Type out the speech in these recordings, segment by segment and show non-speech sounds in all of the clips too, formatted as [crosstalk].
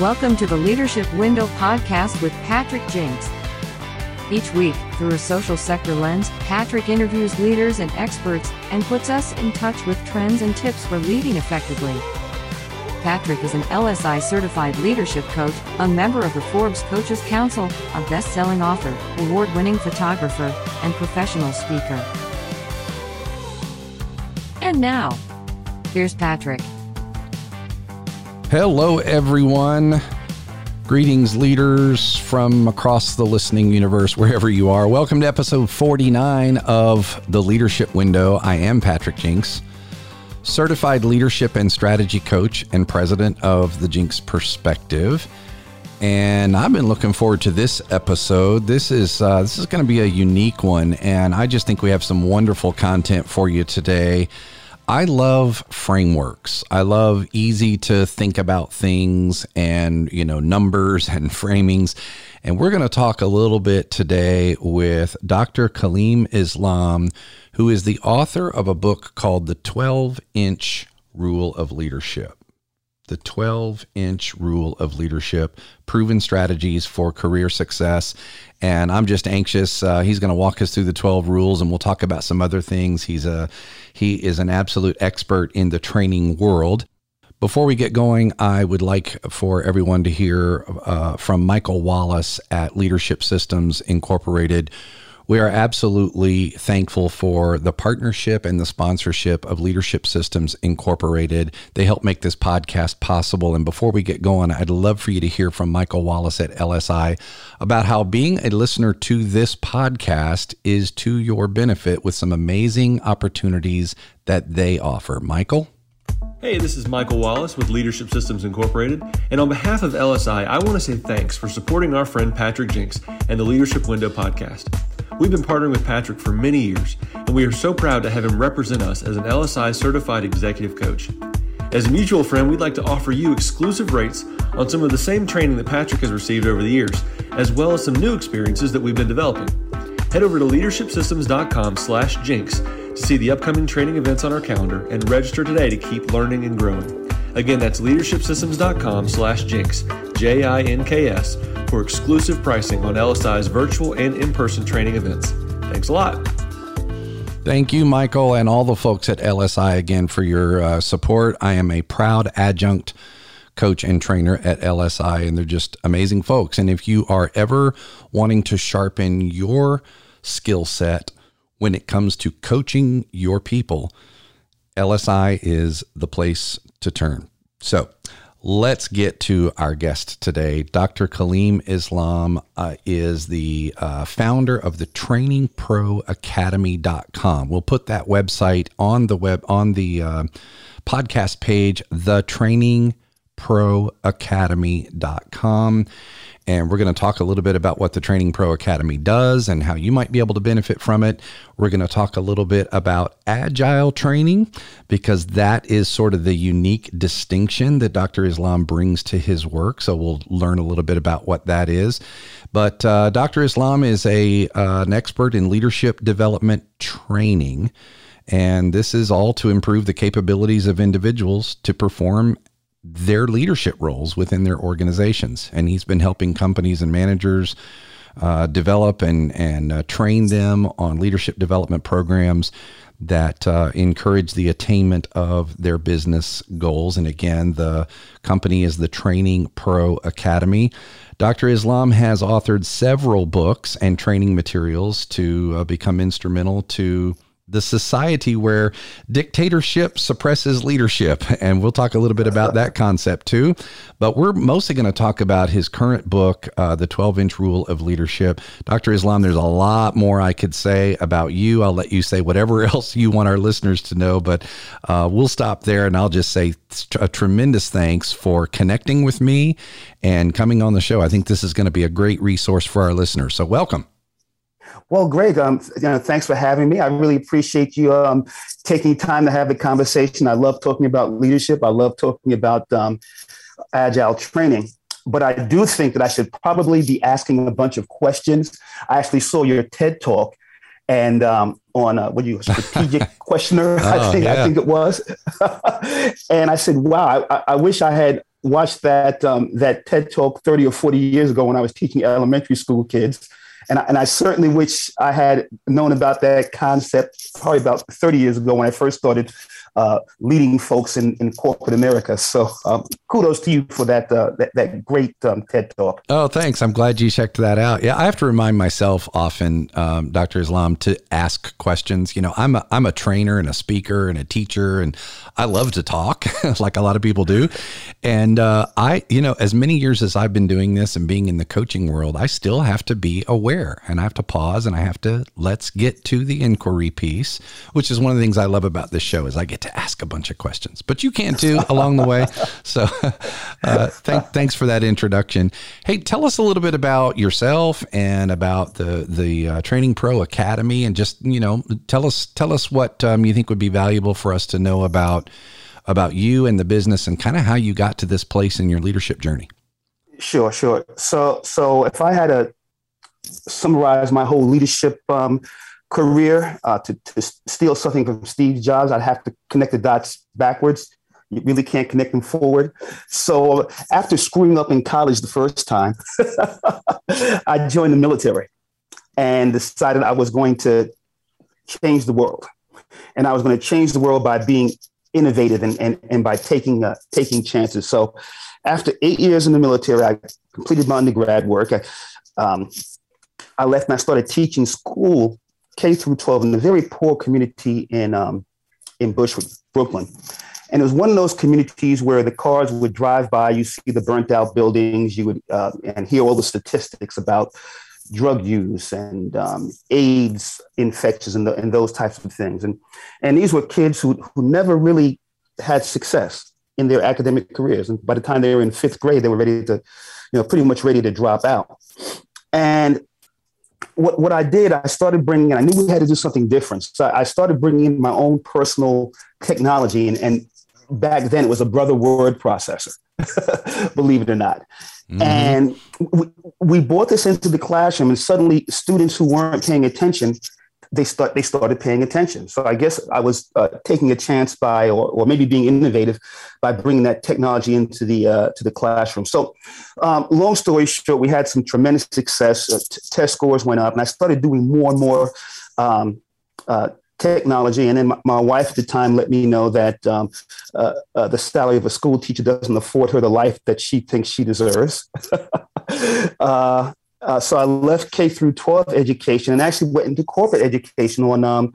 Welcome to the Leadership Window podcast with Patrick Jinks. Each week, through a social sector lens, Patrick interviews leaders and experts and puts us in touch with trends and tips for leading effectively. Patrick is an LSI certified leadership coach, a member of the Forbes Coaches Council, a best selling author, award winning photographer, and professional speaker. And now, here's Patrick. Hello, everyone. Greetings, leaders from across the listening universe, wherever you are. Welcome to episode 49 of The Leadership Window. I am Patrick Jinks, certified leadership and strategy coach and president of the Jinks Perspective. And I've been looking forward to this episode. This is uh, this is going to be a unique one, and I just think we have some wonderful content for you today. I love frameworks. I love easy to think about things and, you know, numbers [laughs] and framings. And we're going to talk a little bit today with Dr. Kaliym Islam, who is the author of a book called The 12 Inch Rule of Leadership the 12 inch rule of leadership, proven strategies for career success. And I'm just anxious. Uh, he's going to walk us through the 12 rules and we'll talk about some other things. He's a, he is an absolute expert in the training world. Before we get going, I would like for everyone to hear uh, from Michael Wallace at Leadership Systems Incorporated we are absolutely thankful for the partnership and the sponsorship of Leadership Systems Incorporated. They help make this podcast possible. And before we get going, I'd love for you to hear from Michael Wallace at LSI about how being a listener to this podcast is to your benefit with some amazing opportunities that they offer. Michael? Hey, this is Michael Wallace with Leadership Systems Incorporated, and on behalf of LSI, I want to say thanks for supporting our friend Patrick Jinks and the Leadership Window podcast. We've been partnering with Patrick for many years, and we are so proud to have him represent us as an LSI certified executive coach. As a mutual friend, we'd like to offer you exclusive rates on some of the same training that Patrick has received over the years, as well as some new experiences that we've been developing. Head over to leadershipsystems.com slash to see the upcoming training events on our calendar and register today to keep learning and growing. Again, that's leadershipsystems.com slash jinks, J-I-N-K-S, for exclusive pricing on LSI's virtual and in-person training events. Thanks a lot. Thank you, Michael, and all the folks at LSI again for your uh, support. I am a proud adjunct coach and trainer at LSI, and they're just amazing folks. And if you are ever wanting to sharpen your skill set when it comes to coaching your people, LSI is the place to turn. So, Let's get to our guest today. Dr. Kaliym Islam uh, is the uh, founder of the trainingproacademy.com. We'll put that website on the web on the uh, podcast page, thetrainingproacademy.com. And we're going to talk a little bit about what the Training Pro Academy does and how you might be able to benefit from it. We're going to talk a little bit about agile training because that is sort of the unique distinction that Dr. Islam brings to his work. So we'll learn a little bit about what that is. But uh, Dr. Islam is a uh, an expert in leadership development training. And this is all to improve the capabilities of individuals to perform their leadership roles within their organizations. And he's been helping companies and managers uh, develop and, and uh, train them on leadership development programs that uh, encourage the attainment of their business goals. And again, the company is the Training Pro Academy. Dr. Islam has authored several books and training materials to uh, become instrumental to the society where dictatorship suppresses leadership. And we'll talk a little bit about that concept too. But we're mostly going to talk about his current book, uh, The 12 Inch Rule of Leadership. Dr. Islam, there's a lot more I could say about you. I'll let you say whatever [laughs] else you want our listeners to know, but uh, we'll stop there. And I'll just say a tremendous thanks for connecting with me and coming on the show. I think this is going to be a great resource for our listeners. So, welcome. Well, Greg, um, you know, thanks for having me. I really appreciate you um, taking time to have the conversation. I love talking about leadership. I love talking about um, agile training. But I do think that I should probably be asking a bunch of questions. I actually saw your TED talk, and um, on uh, what you strategic [laughs] questioner, oh, I think yeah. I think it was, [laughs] and I said, "Wow, I, I wish I had watched that um, that TED talk 30 or 40 years ago when I was teaching elementary school kids. And I, and I certainly wish I had known about that concept probably about 30 years ago when I first started uh, leading folks in, in corporate America. So um, kudos to you for that uh, that, that, great um, TED talk. Oh, thanks. I'm glad you checked that out. Yeah, I have to remind myself often, um, Dr. Islam, to ask questions. You know, I'm a, I'm a trainer and a speaker and a teacher, and I love to talk [laughs] like a lot of people do. And uh, I, you know, as many years as I've been doing this and being in the coaching world, I still have to be aware and I have to pause and I have to let's get to the inquiry piece, which is one of the things I love about this show is I get to to ask a bunch of questions, but you can too [laughs] along the way. So, [laughs] uh, thanks for that introduction. Hey, tell us a little bit about yourself and about the the uh, Training Pro Academy, and just you know, tell us tell us what um, you think would be valuable for us to know about about you and the business, and kind of how you got to this place in your leadership journey. Sure, sure. So, so if I had to summarize my whole leadership um, career uh, to, to steal something from Steve Jobs, I'd have to connect the dots backwards. You really can't connect them forward. So after screwing up in college the first time, [laughs] I joined the military and decided I was going to change the world. And I was going to change the world by being innovative and, and, and by taking, uh, taking chances. So after eight years in the military, I completed my undergrad work. I, um, I left and I started teaching school K through 12 in a very poor community in um, in Bushwick, Brooklyn. And it was one of those communities where the cars would drive by, you see the burnt out buildings, you would uh, and hear all the statistics about drug use and um, AIDS infections and, the, and, those types of things. And and these were kids who who never really had success in their academic careers. And by the time they were in fifth grade, they were ready to, you know, pretty much ready to drop out. And what, what I did, I started bringing in, I knew we had to do something different. So I started bringing in my own personal technology. And, and back then it was a brother word processor, [laughs] believe it or not. Mm-hmm. And we, we brought this into the classroom, and suddenly students who weren't paying attention they start they started paying attention. So I guess I was uh, taking a chance by, or, or maybe being innovative by bringing that technology into the uh, to the classroom. So, um, long story short, we had some tremendous success. Uh, t- test scores went up, and I started doing more and more. Um, uh, technology. And then my, my, wife at the time let me know that um, uh, uh, the salary of a school teacher doesn't afford her the life that she thinks she deserves. [laughs] uh, uh, so I left K through 12 education and actually went into corporate education on um,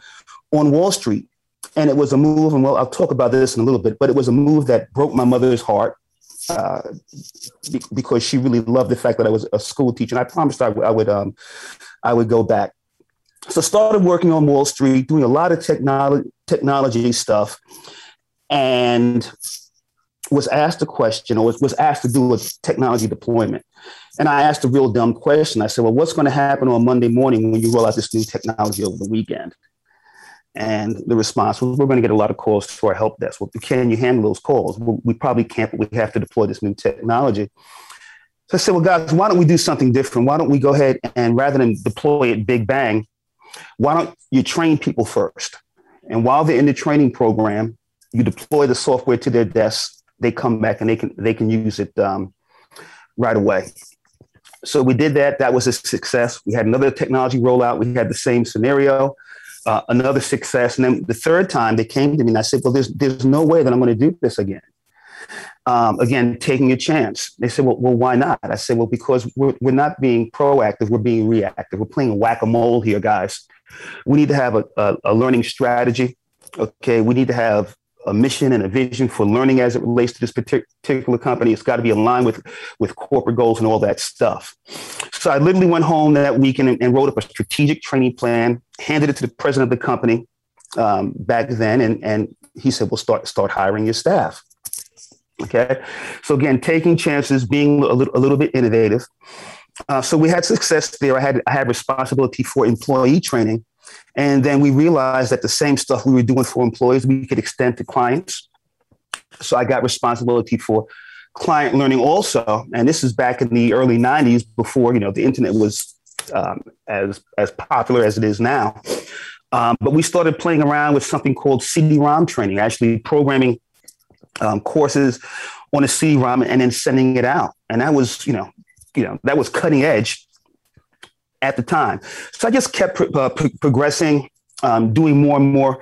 on Wall Street. And it was a move, and well, I'll talk about this in a little bit, but it was a move that broke my mother's heart uh, be- because she really loved the fact that I was a school teacher. And I promised I, w- I would um, I would go back. So started working on Wall Street, doing a lot of technology technology stuff, and was asked a question or was, was asked to do a technology deployment. And I asked a real dumb question. I said, Well, what's going to happen on Monday morning when you roll out this new technology over the weekend? And the response was, We're going to get a lot of calls to our help desk. Well, can you handle those calls? Well, we probably can't, but we have to deploy this new technology. So I said, Well, guys, why don't we do something different? Why don't we go ahead and rather than deploy it big bang, why don't you train people first? And while they're in the training program, you deploy the software to their desks. They come back and they can they can use it um, right away so we did that. That was a success. We had another technology rollout. We had the same scenario, uh, another success. And then the third time they came to me and I said, well, there's, there's no way that I'm going to do this again. Um, again, taking a chance. They said, well, well, why not? I said, well, because we're, we're not being proactive. We're being reactive. We're playing whack-a-mole here, guys. We need to have a, a, a learning strategy. Okay. We need to have a mission and a vision for learning as it relates to this particular company. It's got to be aligned with, with corporate goals and all that stuff. So I literally went home that weekend and, and wrote up a strategic training plan, handed it to the president of the company um, back then, and, and he said, "We'll start start hiring your staff." Okay, so again, taking chances, being a little, a little bit innovative. Uh, so we had success there. I had I had responsibility for employee training and then we realized that the same stuff we were doing for employees, we could extend to clients. So I got responsibility for client learning also. And this is back in the early 90s before, you know, the internet was um, as, as popular as it is now. Um, but we started playing around with something called CD-ROM training, actually programming um, courses on a CD-ROM and then sending it out. And that was, you know, you know, that was cutting edge at the time. So I just kept uh, pro- progressing, um, doing more and more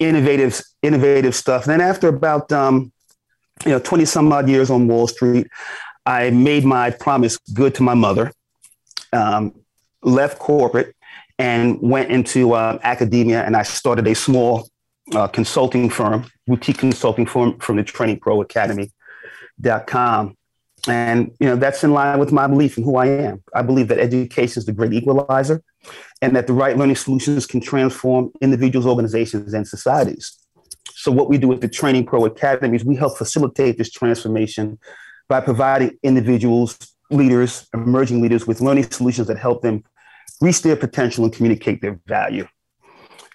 innovative, innovative stuff. And then after about, um, you know, 20 some odd years on Wall Street, I made my promise good to my mother, um, left corporate and went into uh, academia and I started a small uh, consulting firm, boutique consulting firm from the Training Pro Academy.com. And you know that's in line with my belief in who I am. I believe that education is the great equalizer, and that the right learning solutions can transform individuals, organizations, and societies. So what we do with the Training Pro Academy is we help facilitate this transformation by providing individuals, leaders, emerging leaders with learning solutions that help them reach their potential and communicate their value.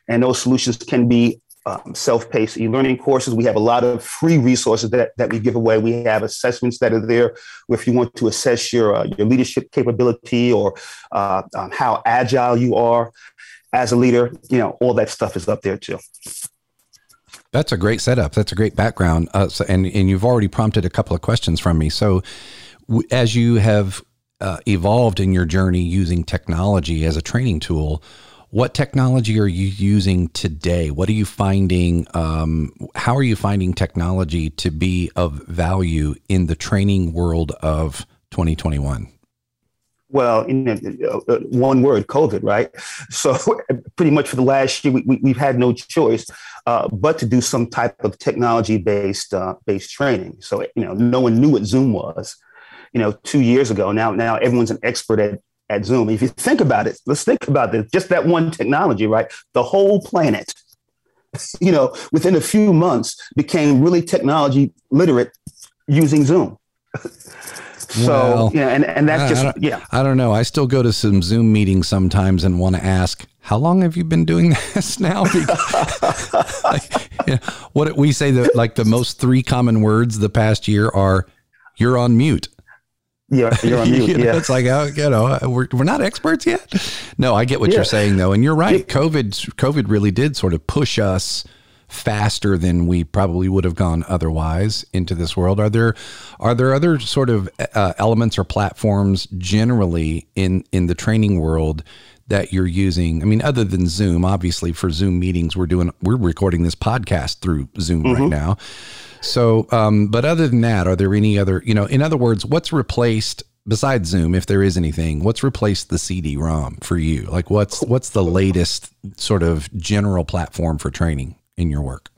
And those solutions can be um, self-paced e-learning courses. We have a lot of free resources that, that we give away. We have assessments that are there if you want to assess your, uh, your leadership capability or uh, um, how agile you are as a leader. You know, all that stuff is up there too. That's a great setup. That's a great background. Uh, so, and, and you've already prompted a couple of questions from me. So w- as you have uh, evolved in your journey using technology as a training tool, what technology are you using today? What are you finding? Um, how are you finding technology to be of value in the training world of 2021? Well, you uh, one word, COVID, right? [laughs] So, pretty much for the last year, we, have had no choice uh, but to do some type of technology-based uh, based training. So, you know, no one knew what Zoom was, you know, two years ago. Now, now everyone's an expert at at Zoom. If you think about it, let's think about this just that one technology, right? The whole planet, [laughs] you know, within a few months became really technology literate using Zoom. [laughs] so well, yeah, and, and that's just yeah. I don't know. I still go to some Zoom meetings sometimes and want to ask, how long have you been doing [laughs] this now? like, you know, what we say that like the most three common words the past year are you're on mute. Yeah, [laughs] you're on mute. you know, yeah, it's like oh, you know we're, we're not experts yet. No, I get what yeah. you're saying though, and you're right. COVID COVID really did sort of push us faster than we probably would have gone otherwise into this world. Are there are there other sort of uh, elements or platforms generally in in the training world that you're using? I mean, other than Zoom, obviously for Zoom meetings, we're doing we're recording this podcast through Zoom mm-hmm. right now. So, um, but other than that, are there any other, you know, in other words, what's replaced besides Zoom, if there is anything, what's replaced the CD-ROM for you? Like what's, what's the latest sort of general platform for training in your work?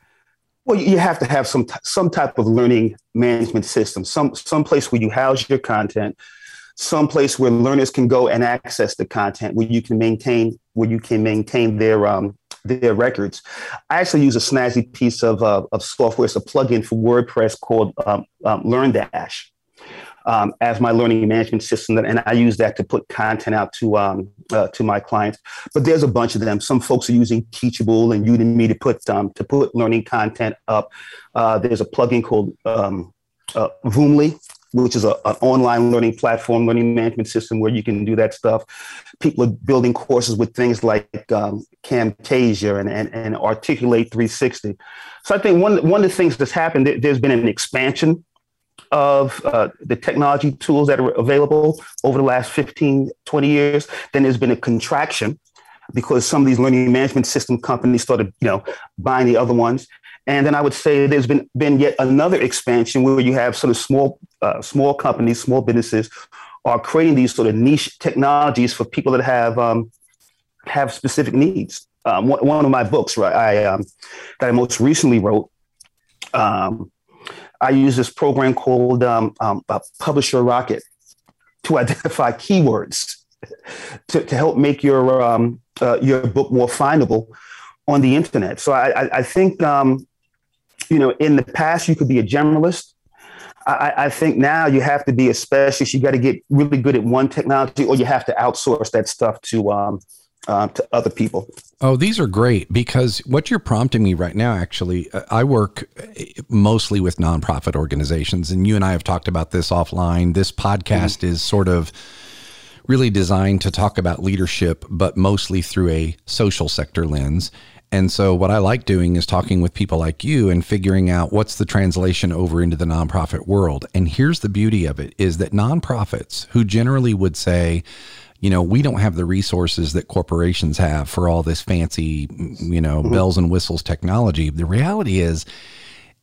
Well, you have to have some, some type of learning management system, some, some place where you house your content, some place where learners can go and access the content, where you can maintain, where you can maintain their, um, their records. I actually use a snazzy piece of, uh, of software. It's a plugin for WordPress called um, um, LearnDash. Um, as my learning management system, and I use that to put content out to um, uh, to my clients. But there's a bunch of them. Some folks are using Teachable and Udemy to put um, to put learning content up. Uh, there's a plugin called um, uh, Voomly, which is a, an online learning platform, learning management system where you can do that stuff. People are building courses with things like um, Camtasia and, and, and Articulate 360. So I think one, one of the things that's happened, there's been an expansion of uh, the technology tools that are available over the last 15, 20 years. Then there's been a contraction because some of these learning management system companies started, you know, buying the other ones. And then I would say there's been been yet another expansion where you have sort of small uh, small companies, small businesses are creating these sort of niche technologies for people that have um, have specific needs. Um, one, one, of my books, right, I um, that I most recently wrote, um, I use this program called um, um, Publisher Rocket to [laughs] identify keywords to, to help make your uh, your book more findable on the internet. So I, I, I think um, you know, in the past, you could be a generalist. I, I think now you have to be a specialist. You got to get really good at one technology, or you have to outsource that stuff to um, uh, to other people. Oh, these are great because what you're prompting me right now, actually, uh, I work uh, mostly with nonprofit organizations, and you and I have talked about this offline. This podcast mm-hmm. is sort of really designed to talk about leadership, but mostly through a social sector lens. And so what I like doing is talking with people like you and figuring out what's the translation over into the nonprofit world. And here's the beauty of it is that nonprofits who generally would say, you know, we don't have the resources that corporations have for all this fancy, you know, mm-hmm. bells and whistles technology. The reality is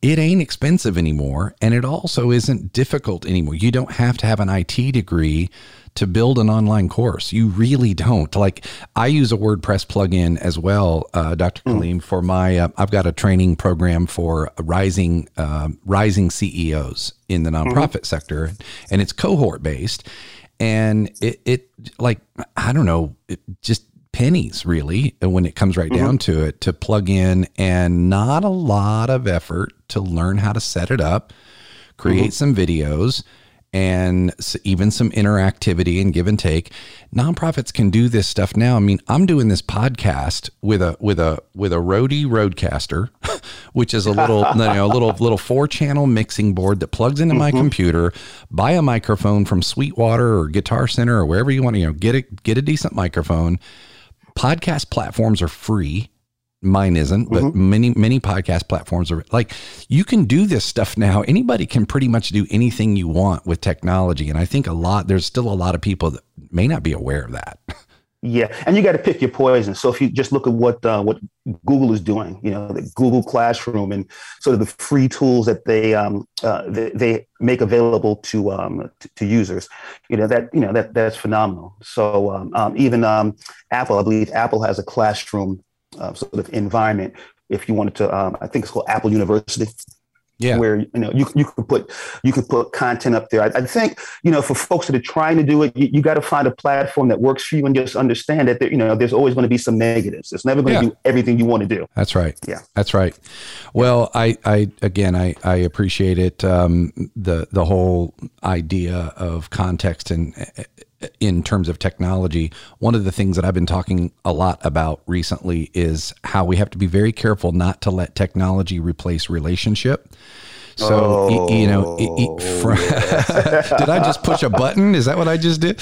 it ain't expensive anymore and it also isn't difficult anymore. You don't have to have an IT degree to build an online course. You really don't. Like I use a WordPress plugin as well, uh, Dr. Mm. Kaliym, for my. Uh, I've got a training program for rising uh, rising CEOs in the mm-hmm. nonprofit mm. sector, and it's cohort based, and it it like I don't know, it just pennies really when it comes right mm-hmm. down to it to plug in and not a lot of effort to learn how to set it up create mm-hmm. some videos and even some interactivity and give and take. Nonprofits can do this stuff now. I mean, I'm doing this podcast with a with a with a Rode RODECaster, [laughs] which is a little you know, a little [laughs] little four channel mixing board that plugs into mm-hmm. my computer. Buy a microphone from Sweetwater or Guitar Center or wherever you want to you know get a get a decent microphone. Podcast platforms are free. Mine isn't but mm-hmm. many many podcast platforms are like you can do this stuff now. Anybody can pretty much do anything you want with technology and i think a lot there's still a lot of people that may not be aware of that [laughs] yeah and you got to pick your poison so if you just look at what uh, what google is doing you know the google classroom and sort of the free tools that they um, uh, they, they, make available to, um, to, to users you know that you know that that's phenomenal so um, um even um, apple i believe apple has a classroom uh, sort of environment. If you wanted to, um, I think it's called Apple University. Yeah. Where you know you you could put you could put content up there. I, I think you know for folks that are trying to do it, you, you got to find a platform that works for you and just understand that there, you know there's always going to be some negatives. It's never going to yeah. do everything you want to do. That's right. Yeah, that's right. Well, I I again I I appreciate it. Um, the the whole idea of context and in terms of technology, one of the things that I've been talking a lot about recently is how we have to be very careful not to let technology replace relationship. So oh, you, know, for, [laughs] did I just push a button? Is that what I just did?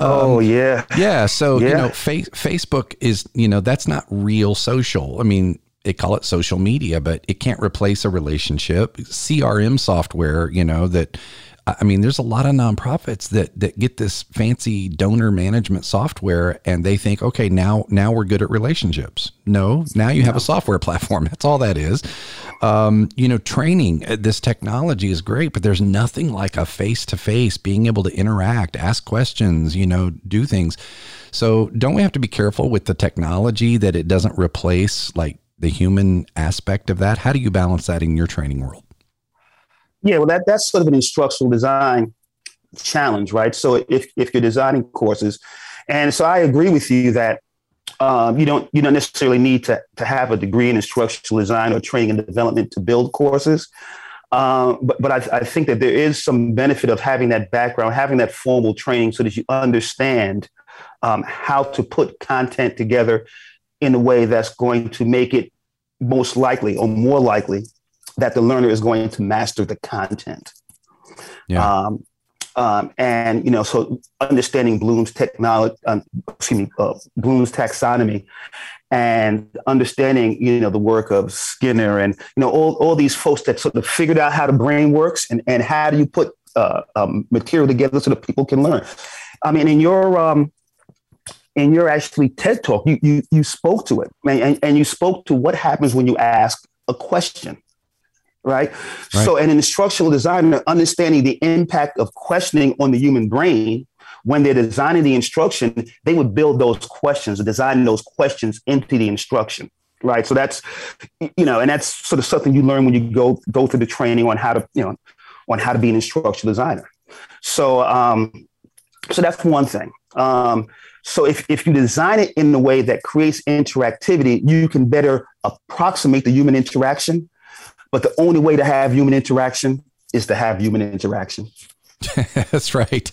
Um, oh yeah, yeah. So yeah. you know, fa- Facebook is you know that's not real social. I mean, they call it social media, but it can't replace a relationship. CRM software, you know that I mean, there's a lot of nonprofits that that get this fancy donor management software and they think, okay, now now we're good at relationships. No, now you have a software [laughs] platform. That's all that is. Um, you know, training uh, this technology is great, but there's nothing like a face to face, being able to interact, ask questions, you know, do things. So don't we have to be careful with the technology that it doesn't replace like the human aspect of that? How do you balance that in your training world? Yeah, well, that, that's sort of an instructional design challenge, right? So if, if you're designing courses, and so I agree with you that um, you don't you don't necessarily need to, to have a degree in instructional design or training and development to build courses. Um, but but I, I, think that there is some benefit of having that background, having that formal training, so that you understand um, how to put content together in a way that's going to make it most likely or more likely that the learner is going to master the content. Yeah. Um, um, and you know, so understanding Bloom's technology, um, excuse me, uh, Bloom's taxonomy, and understanding you know the work of Skinner and you know all, all these folks that sort of figured out how the brain works and and how do you put uh, um, material together so that people can learn. I mean, in your um, in your actually TED talk, you you you spoke to it, and, and you spoke to what happens when you ask a question right? right? So, an instructional designer understanding the impact of questioning on the human brain, when they're designing the instruction, they would build those questions, designing those questions into the instruction, right? So that's, you know, and that's sort of something you learn when you go go through the training on how to, you know, on how to be an instructional designer. So, um, so that's one thing. Um, so if, if you design it in a way that creates interactivity, you can better approximate the human interaction but the only way to have human interaction is to have human interaction. [laughs] that's right.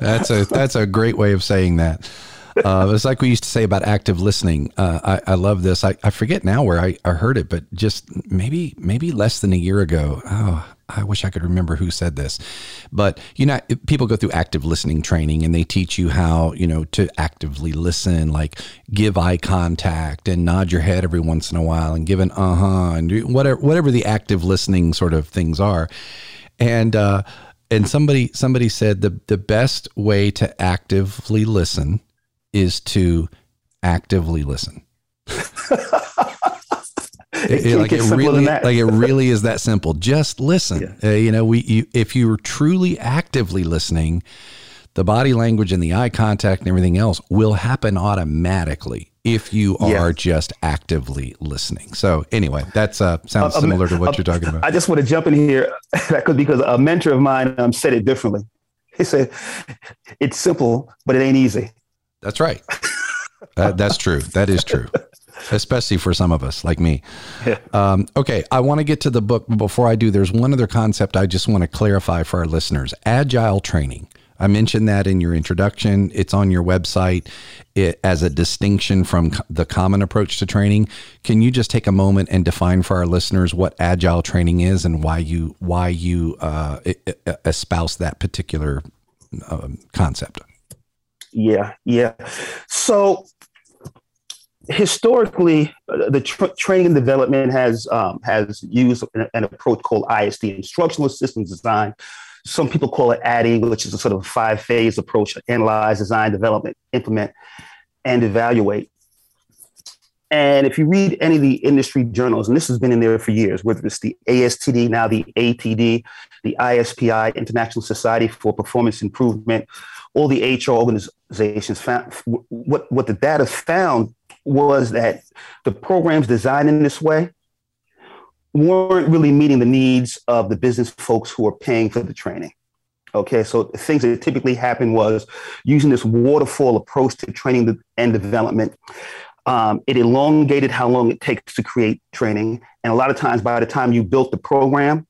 that's a that's a great way of saying that. Uh, it's like we used to say about active listening. Uh, I, I, love this. I, I forget now where I, I heard it, but just maybe maybe less than a year ago. Oh, I wish I could remember who said this, but you know, people go through active listening training and they teach you how, you know, to actively listen, like give eye contact and nod your head every once in a while and give an uh huh and whatever, whatever the active listening sort of things are. And, uh, and somebody somebody said the the best way to actively listen is to actively listen. [laughs] it, it, like it really like it really is that simple. Just listen. Yeah. Uh, you know, we you, if you're truly actively listening, the body language and the eye contact and everything else will happen automatically if you are yeah. just actively listening. So anyway, that's uh, sounds uh, similar to what you're talking about. I just want to jump in here [laughs] because a mentor of mine um, said it differently. He said, "It's simple, but it ain't easy." That's right. that, that's true. That is true especially for some of us like me. Yeah. Um, okay, I want to get to the book. But before I do, there's one other concept I just want to clarify for our listeners agile training. I mentioned that in your introduction. It's on your website it, as a distinction from the common approach to training. Can you just take a moment and define for our listeners what agile training is and why you why you uh, espouse that particular uh, concept? Yeah, yeah. So historically, uh, the training and development has um, has used an, an, approach called ISD, instructional systems design. Some people call it ADDIE, which is a sort of five phase approach: analyze, design, development, implement, and evaluate. And if you read any of the industry journals, and this has been in there for years, whether it's the ASTD, now the ATD, the ISPI, International Society for Performance Improvement, all the HR organizations found what, what the data found was that the programs designed in this way weren't really meeting the needs of the business folks who are paying for the training. Okay, so things that typically happen was using this waterfall approach to training and development. Um, it elongated how long it takes to create training, and a lot of times, by the time you built the program,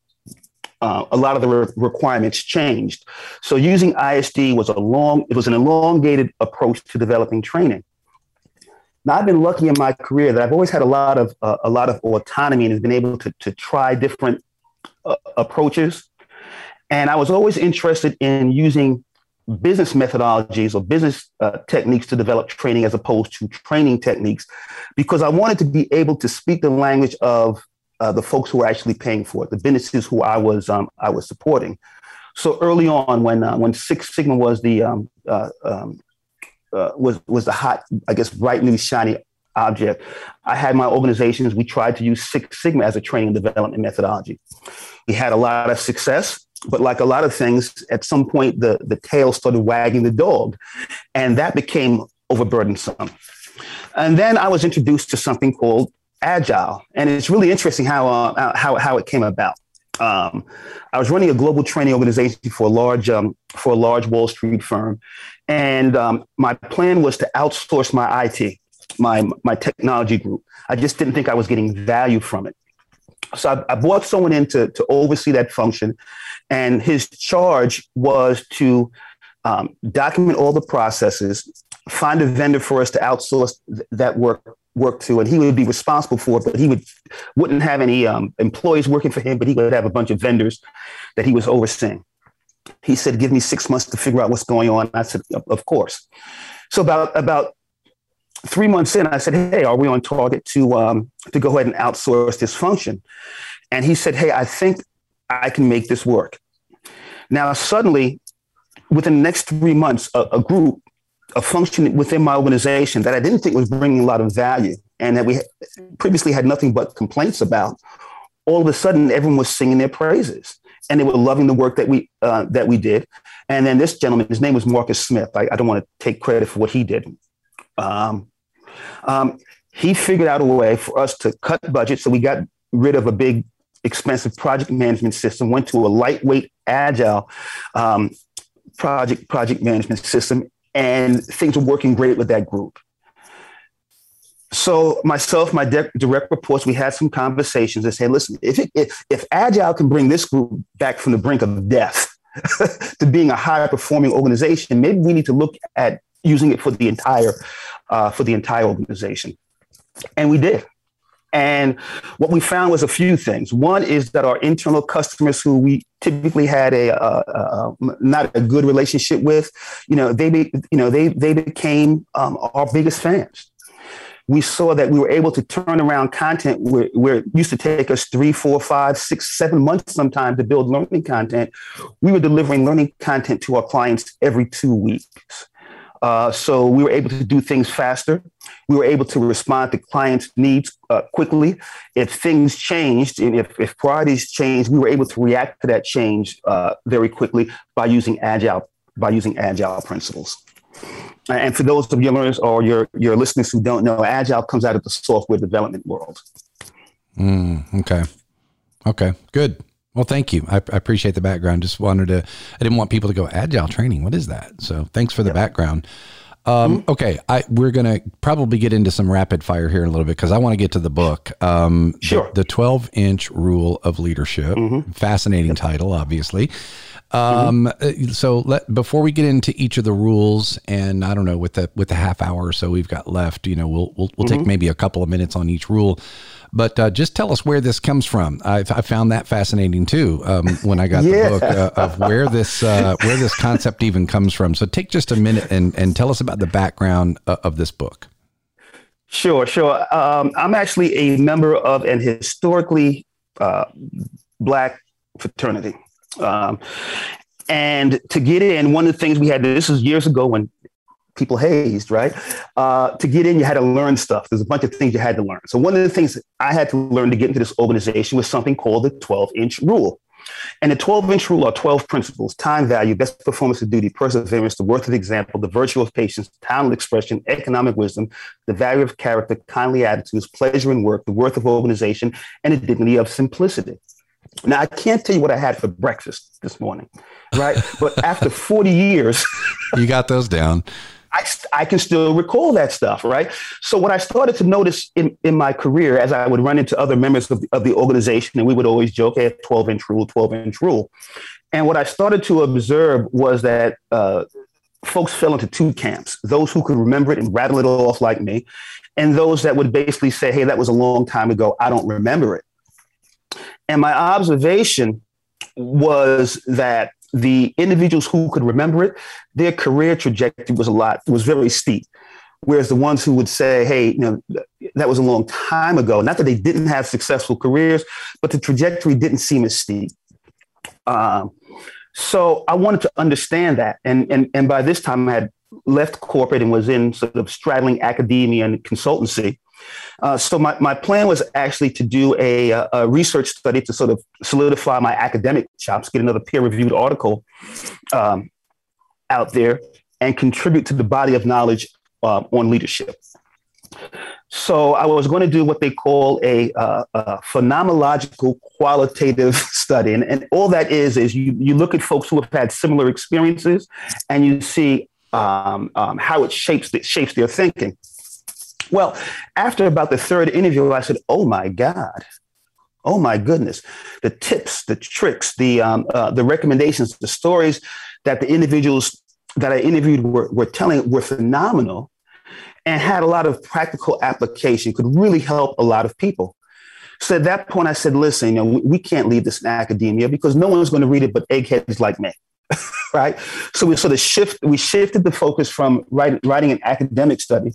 uh, a lot of the re- requirements changed. So using ISD was a long, it was an elongated approach to developing training. Now, I've been lucky in my career that I've always had a lot of uh, a lot of autonomy and have been able to to try different uh, approaches. And I was always interested in using business methodologies or business uh, techniques to develop training as opposed to training techniques, because I wanted to be able to speak the language of uh, the folks who were actually paying for it, the businesses who I was um, I was supporting. So early on, when uh, when Six Sigma was the um, uh, um, uh, was was the hot, I guess, bright new shiny object. I had my organizations. We tried to use Six Sigma as a training development methodology. We had a lot of success, but like a lot of things, at some point the the tail started wagging the dog, and that became overburdensome. And then I was introduced to something called agile, and it's really interesting how uh, how how it came about. Um, I was running a global training organization for a large um, for a large Wall Street firm, and um, my plan was to outsource my IT, my my technology group. I just didn't think I was getting value from it, so I, I brought someone in to to oversee that function, and his charge was to um, document all the processes, find a vendor for us to outsource th- that work work to, and he would be responsible for it. But he would wouldn't have any um, employees working for him, but he would have a bunch of vendors that he was overseeing. He said, "Give me six months to figure out what's going on." I said, "Of course." So about about three months in, I said, "Hey, are we on target to um, to go ahead and outsource this function?" And he said, "Hey, I think I can make this work." Now, suddenly, within the next three months, a, a group a function within my organization that I didn't think was bringing a lot of value and that we previously had nothing but complaints about, all of a sudden everyone was singing their praises and they were loving the work that we uh, that we did. And then this gentleman, his name was Marcus Smith. I, I don't want to take credit for what he did. Um, um, he figured out a way for us to cut budget, so we got rid of a big, expensive project management system. Went to a lightweight, agile um, project project management system, and things were working great with that group. So myself, my de- direct reports, we had some conversations and say, listen, if, it, if, if Agile can bring this group back from the brink of death [laughs] to being a high performing organization, maybe we need to look at using it for the entire, uh, for the entire organization. And we did. And what we found was a few things. One is that our internal customers, who we typically had a, uh, uh, um, not a good relationship with, you know, they be, you know they they became um, our biggest fans. We saw that we were able to turn around content where, where it used to take us three, four, five, six, seven months sometimes to build learning content. We were delivering learning content to our clients every two weeks. Uh, so we were able to do things faster. We were able to respond to clients' needs uh, quickly. If things changed, and if, if priorities changed, we were able to react to that change uh, very quickly by using agile by using agile principles. And for those of your learners or your your listeners who don't know, agile comes out of the software development world. Mm, okay. Okay. Good. Well, thank you. I, I, appreciate the background. Just wanted to, I didn't want people to go agile training. What is that? So thanks for the yep. background. Um, mm-hmm. Okay, I, we're going to probably get into some rapid fire here in a little bit because I want to get to the book. Um, sure. The, 12 inch rule of leadership. Mm-hmm. Fascinating yep. title, obviously. Um, mm-hmm. So let before we get into each of the rules, and I don't know with the with the half hour or so we've got left, you know, we'll we'll, we'll take mm-hmm. maybe a couple of minutes on each rule. But uh, just tell us where this comes from. I, I found that fascinating too um, when I got yeah. the book uh, of where this uh, where this concept even comes from. So take just a minute and and tell us about the background uh, of this book. Sure, sure. Um, I'm actually a member of an historically uh, black fraternity. Um, and to get in, one of the things we had, this was years ago when people hazed, right? Uh, to get in, you had to learn stuff. There's a bunch of things you had to learn. So one of the things I had to learn to get into this organization was something called the 12 inch rule. And the 12 inch rule are 12 principles time value, best performance of duty, perseverance, the worth of example, the virtue of patience, talent expression, economic wisdom, the value of character, kindly attitudes, pleasure in work, the worth of organization, and the dignity of simplicity. Now, I can't tell you what I had for breakfast this morning, right? but after 40 years, [laughs] you got those down. I, I can still recall that stuff, right? So what I started to notice in, in my career as I would run into other members of the, of the organization, and we would always joke, at 12 inch rule, 12 inch rule. And what I started to observe was that uh, folks fell into two camps those who could remember it and rattle it off like me, and those that would basically say, hey, that was a long time ago. I don't remember it. And my observation was that the individuals who could remember it, their career trajectory was a lot, was very steep. Whereas the ones who would say, hey, you know, that was a long time ago, not that they didn't have successful careers, but the trajectory didn't seem as steep. Um, so I wanted to understand that. And, and, and by this time, I had left corporate and was in sort of straddling academia and consultancy. Uh, so my, my plan was actually to do a, a, research study to sort of solidify my academic chops, get another peer-reviewed article um, out there, and contribute to the body of knowledge uh, on leadership. So I was going to do what they call a, uh, a phenomenological qualitative [laughs] study, and, and all that is is you you look at folks who have had similar experiences, and you see um, um, how it shapes the, shapes their thinking. Well, after about the third interview, I said, "Oh my God." Oh my goodness! The tips, the tricks, the um, uh, the recommendations, the stories that the individuals that I interviewed were, were telling were phenomenal, and had a lot of practical application. Could really help a lot of people. So at that point, I said, "Listen, you know, we, we can't leave this in academia because no one's going to read it but eggheads like me." [laughs] right? So we sort of shift. We shifted the focus from writing, writing an academic study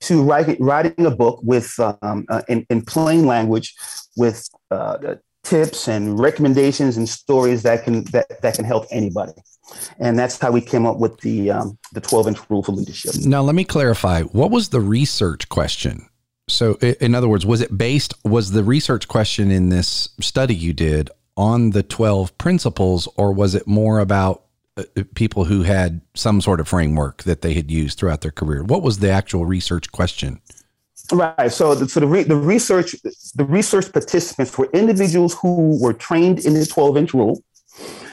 to writing, writing a book with um, uh, in, in, plain language with uh, tips and recommendations and stories that can that, that can help anybody. And that's how we came up with the um, the 12 inch rule for leadership. Now let me clarify. What was the research question? So in other words was it based was the research question in this study you did on the 12 principles or was it more about people who had some sort of framework that they had used throughout their career. What was the actual research question? Right. So, the, so the, re, the research the research participants were individuals who were trained in the twelve inch rule.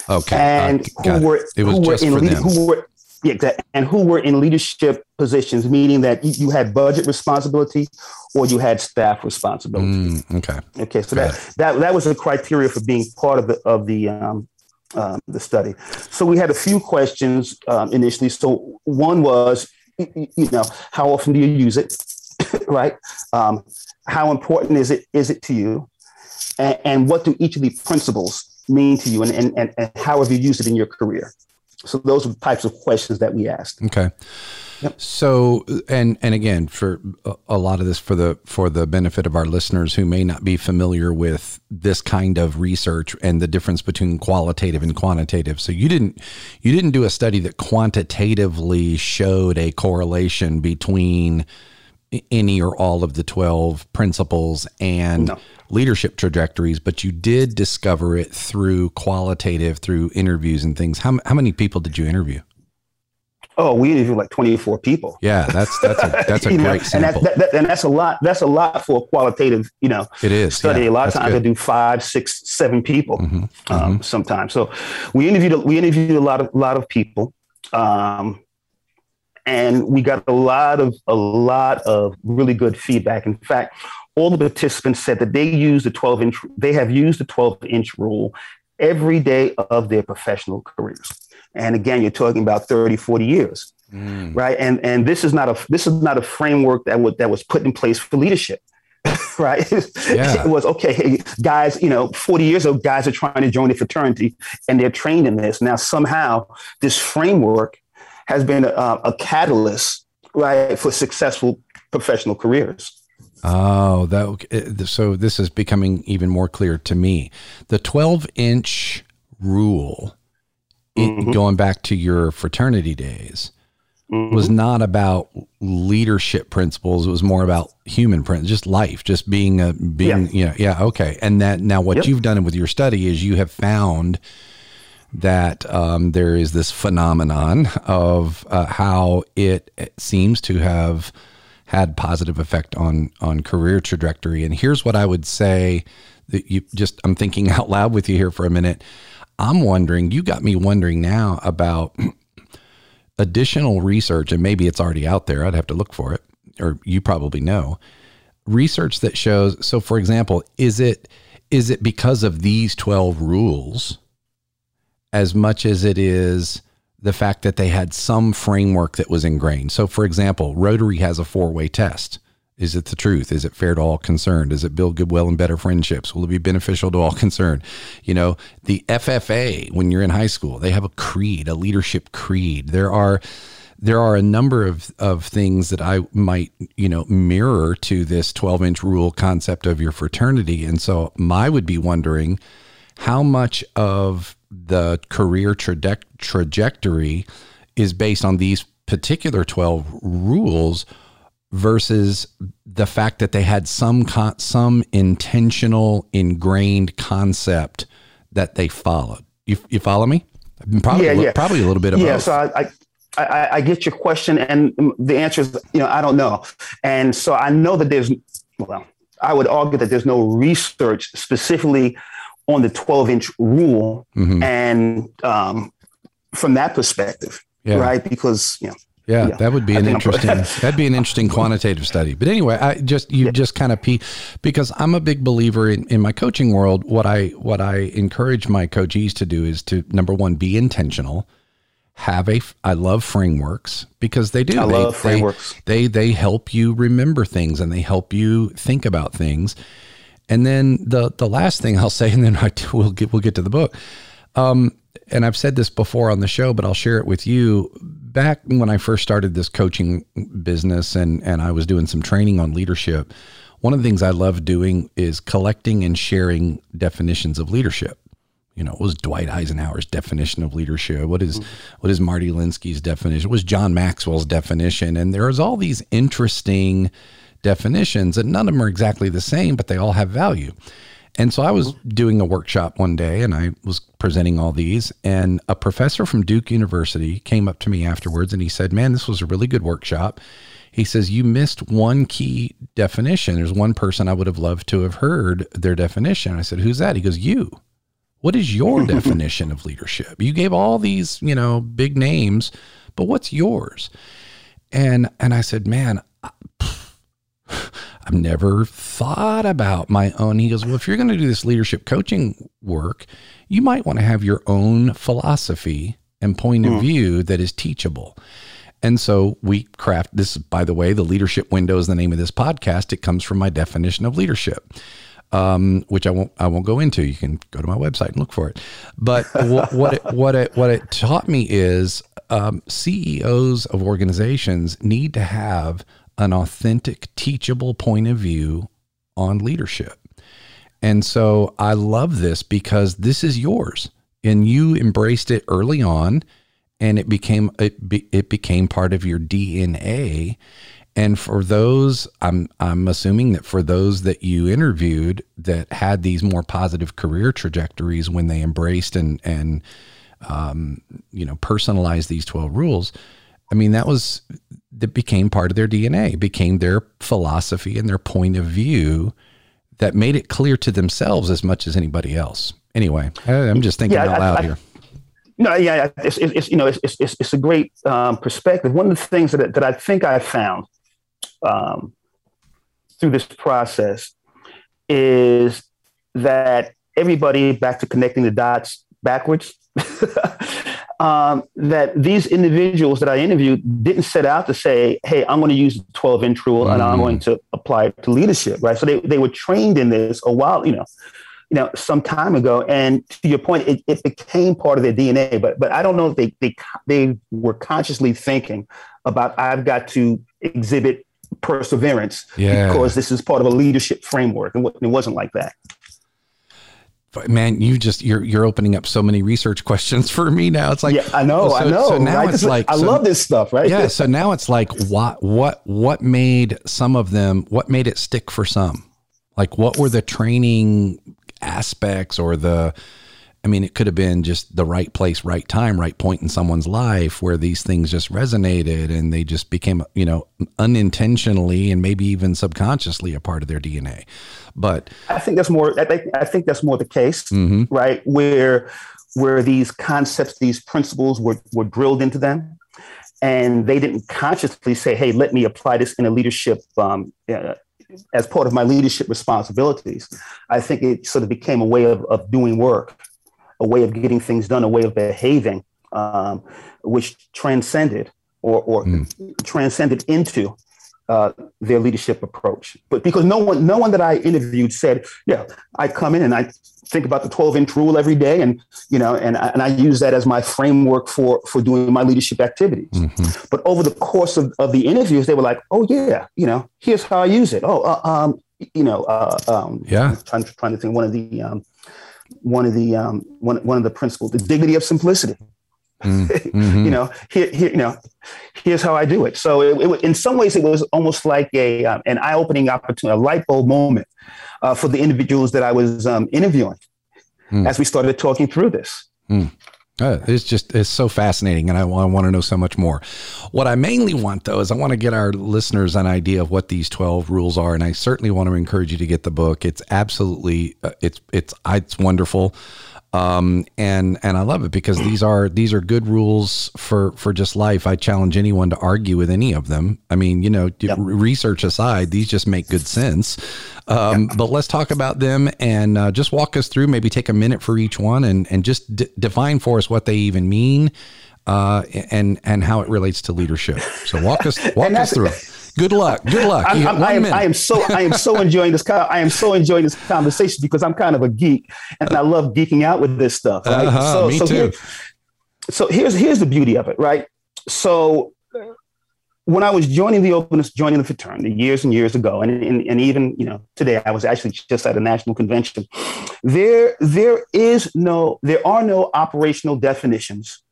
Okay. And uh, who were it. It who were in lead, who were yeah, exactly, and who were in leadership positions, meaning that you, had budget responsibility or you had staff responsibility. Mm, okay. Okay. So that, that that was a criteria for being part of the of the um, um, the study. So we had a few questions um, initially. So one was, you know, how often do you use it, [laughs] right? Um, how important is it is it to you, and, and what do each of these principles mean to you, and, and, and how have you used it in your career? So those are the types of questions that we asked. Okay. Yep. So and and again for a lot of this for the for the benefit of our listeners who may not be familiar with this kind of research and the difference between qualitative and quantitative. So you didn't you didn't do a study that quantitatively showed a correlation between any or all of the 12 principles and no. leadership trajectories, but you did discover it through qualitative, through interviews and things. How, how many people did you interview? Oh, we interviewed like 24 people. Yeah, that's that's a that's a [laughs] great know, sample. And, that, that, and that's a lot. That's a lot for a qualitative, you know, it is study. Yeah, a lot of times good. I do five, six, seven people mm-hmm, um, mm-hmm. sometimes. So we interviewed we interviewed a lot of lot of people. Um, and we got a lot of a lot of really good feedback. In fact, all the participants said that they use the 12 inch. They have used the 12 inch rule every day of their professional careers. And again, you're talking about 30, 40 years, mm. right? And and this is not a this is not a framework that was that was put in place for leadership. [laughs] right? Yeah. it was okay, guys, you know, 40 years ago, guys are trying to join a fraternity and they're trained in this. Now, somehow, this framework has been a, a catalyst, right, for successful professional careers. Oh, that so this is becoming even more clear to me. The 12 inch rule, mm-hmm. going back to your fraternity days, mm-hmm. was not about leadership principles. It was more about human principles, just life, just being a being. Yeah. You know, yeah, okay. And that now what yep. you've done with your study is you have found that um, there is this phenomenon of uh, how it, it seems to have had positive effect on on career trajectory. And here's what I would say that you just I'm thinking [laughs] out loud with you here for a minute. I'm wondering, you got me wondering now about [clears throat] additional research, and maybe it's already out there. I'd have to look for it, or you probably know. Research that shows so for example, is it is it because of these 12 rules as much as it is the fact that they had some framework that was ingrained. So, for example, Rotary has a four way test. Is it the truth? Is it fair to all concerned? Does it build goodwill and better friendships? Will it be beneficial to all [laughs] concerned? You know, the FFA, when you're in high school, they have a creed, a leadership creed. There are there are a number of, of things that I might, you know, mirror to this 12 inch rule concept of your fraternity. And so my would be wondering how much of the career traje- trajectory is based on these particular 12 rules versus the fact that they had some con- some intentional ingrained concept that they followed. You, you follow me? Probably, yeah, yeah. probably a little bit of yeah. Both. So I, I, I get your question, and the answer is, you know, I don't know. And so I know that there's, well, I would argue that there's no research specifically on the 12 inch rule mm-hmm. and um, from that perspective, yeah. right? Because, you know, yeah, yeah, that would be an interesting. [laughs] that'd be an interesting quantitative study. But anyway, I just you yeah. just kind of pee because I'm a big believer in, in my coaching world. What I what I encourage my coachees to do is to number one be intentional. Have a I love frameworks because they do. I they, love frameworks. They, they they help you remember things and they help you think about things. And then the the last thing [laughs] I'll say, and then I, [laughs] we'll get we'll get to the book. Um, and I've said this before on the show, but I'll share it with you. Back when I first started this coaching business, and and I was doing some training on leadership. One of the things I love doing is collecting and sharing definitions of leadership. You know, what was Dwight Eisenhower's definition of leadership? What is, mm-hmm. what is Marty Linsky's definition? What was John Maxwell's definition? And there's all these interesting definitions, and none of them are exactly the same, but they all have value. And so I was doing a workshop one day and I was presenting all these, and a professor from Duke University came up to me afterwards and he said, Man, this was a really good workshop. He says, You missed one key definition. There's one person I would have loved to have heard their definition. I said, Who's that? He goes, You. What is your [laughs] definition of leadership? You gave all these, you know, big names, but what's yours? And and I said, Man, I've never thought about my own. He goes, Well, if you're going to do this leadership coaching work, you might want to have your own philosophy and point of mm. view that is teachable. And so we craft this, by the way, the leadership window is the name of this podcast. It comes from my definition of leadership. Um, which I won't I won't go into. You can go to my website and look for it. But [laughs] what what it, what it what it taught me is um, CEOs of organizations need to have an authentic, teachable point of view on leadership. And so I love this because this is yours and you embraced it early on and it became it, be, it became part of your DNA and for those I'm I'm assuming that for those that you interviewed that had these more positive career trajectories when they embraced and and um, you know personalized these 12 rules I mean that was that became part of their DNA became their philosophy and their point of view that made it clear to themselves as much as anybody else anyway I'm just thinking yeah, out loud I, I, here no, yeah, it's, it's, you know it's, it's, it's a great um, perspective. One of the things that, that I think I found um, through this process is that everybody back to connecting the dots backwards. [laughs] um, that these individuals that I interviewed didn't set out to say, "Hey, I'm going to use the 12 inch rule mm. and I'm going to apply it to leadership." Right. So they they were trained in this a while, you know, you know, some time ago. And to your point, it, it became part of their DNA. But but I don't know if they they they were consciously thinking about I've got to exhibit perseverance yeah. because this is part of a leadership framework, and it wasn't like that. Man, you just you're you're opening up so many research questions [laughs] for me now. It's like yeah, I know, so, I know. So now right? it's [laughs] like I so, love this stuff, right? Yeah. So now it's like what what what made some of them what made it stick for some? Like what were the training aspects or the I mean, it could have been just the right place, right time, right point in someone's life where these things just resonated and they just became, you know, unintentionally and maybe even subconsciously a part of their DNA. But I think that's more. I think, I think that's more the case, mm-hmm. right? Where where these concepts, these principles were were drilled into them, and they didn't consciously say, "Hey, let me apply this in a leadership." Um, uh, as part of my leadership responsibilities, I think it sort of became a way of, of doing work, a way of getting things done, a way of behaving, um, which transcended or, or mm. transcended into uh, their leadership approach. But because no one, no one that I interviewed said, "Yeah, I come in and I think about the 12 inch rule every day, and you know, and I, and I use that as my framework for for doing my leadership activities." Mm-hmm. But over the course of, of the interviews, they were like, "Oh yeah, you know, here's how I use it. Oh, uh, um, you know, uh, um, yeah, I'm trying, trying to think one of the um, one of the um, one, one of the principles, the dignity of simplicity. [laughs] Mm-hmm. you know, here, here, you know, here's how I do it. So, it, it, in some ways, it was almost like a um, an eye opening opportunity, a light bulb moment uh, for the individuals that I was um, interviewing mm. as we started talking through this. Mm. Uh, it's just it's so fascinating, and I, I want to know so much more. What I mainly want, though, is I want to get our listeners an idea of what these twelve rules are, and I certainly want to encourage you to get the book. It's absolutely uh, it's it's it's wonderful. Um, and and I love it because these are these are good rules for for just life. I challenge anyone to argue with any of them. I mean, you know, yep. research aside, these just make good sense. Um, yep. But let's talk about them and uh, just walk us through. Maybe take a minute for each one and and just d- define for us what they even mean. Uh, and and how it relates to leadership. So walk us [laughs] walk us through. Good luck. Good luck. I'm, I'm, I, am, I am so I am so enjoying this. I am so enjoying this conversation because I'm kind of a geek and I love geeking out with this stuff. Right? Uh-huh, so, me so too. Here, so here's here's the beauty of it, right? So when I was joining the openness, joining the fraternity years and years ago, and, and, and even you know today, I was actually just at a national convention. There there is no there are no operational definitions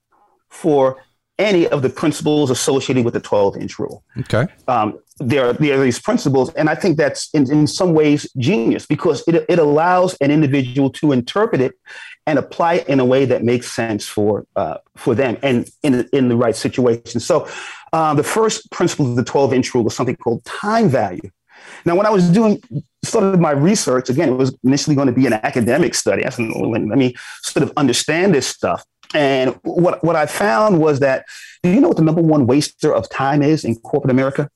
for any of the principles associated with the 12 inch rule. Okay. Um, there, are, there are these principles, and I think that's in, in some ways genius because it, it allows an individual to interpret it and apply it in a way that makes sense for uh, for them and in, in the right situation. So, uh, the first principle of the 12 inch rule was something called time value. Now, when I was doing sort of my research, again, it was initially going to be an academic study. I said, let me sort of understand this stuff. And what, what I found was that, do you know what the number one waster of time is in corporate America?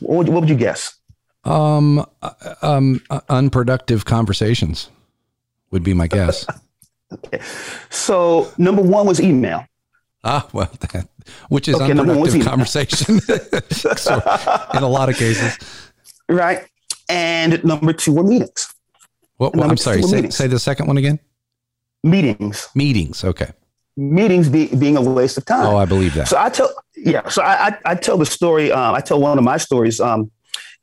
What would, what would you guess? Um, uh, um, uh, unproductive conversations would be my guess. [laughs] okay. So number one was email. Ah, well, that, which is okay, unproductive conversation [laughs] so, in a lot of cases. Right. And number two were meetings. What, well, I'm sorry. Say, say, the second one again. Meetings. Meetings. Okay. Meetings be, being a waste of time. Oh, I believe that. So I tell, yeah. So I, I, I tell the story. Um, I tell one of my stories um,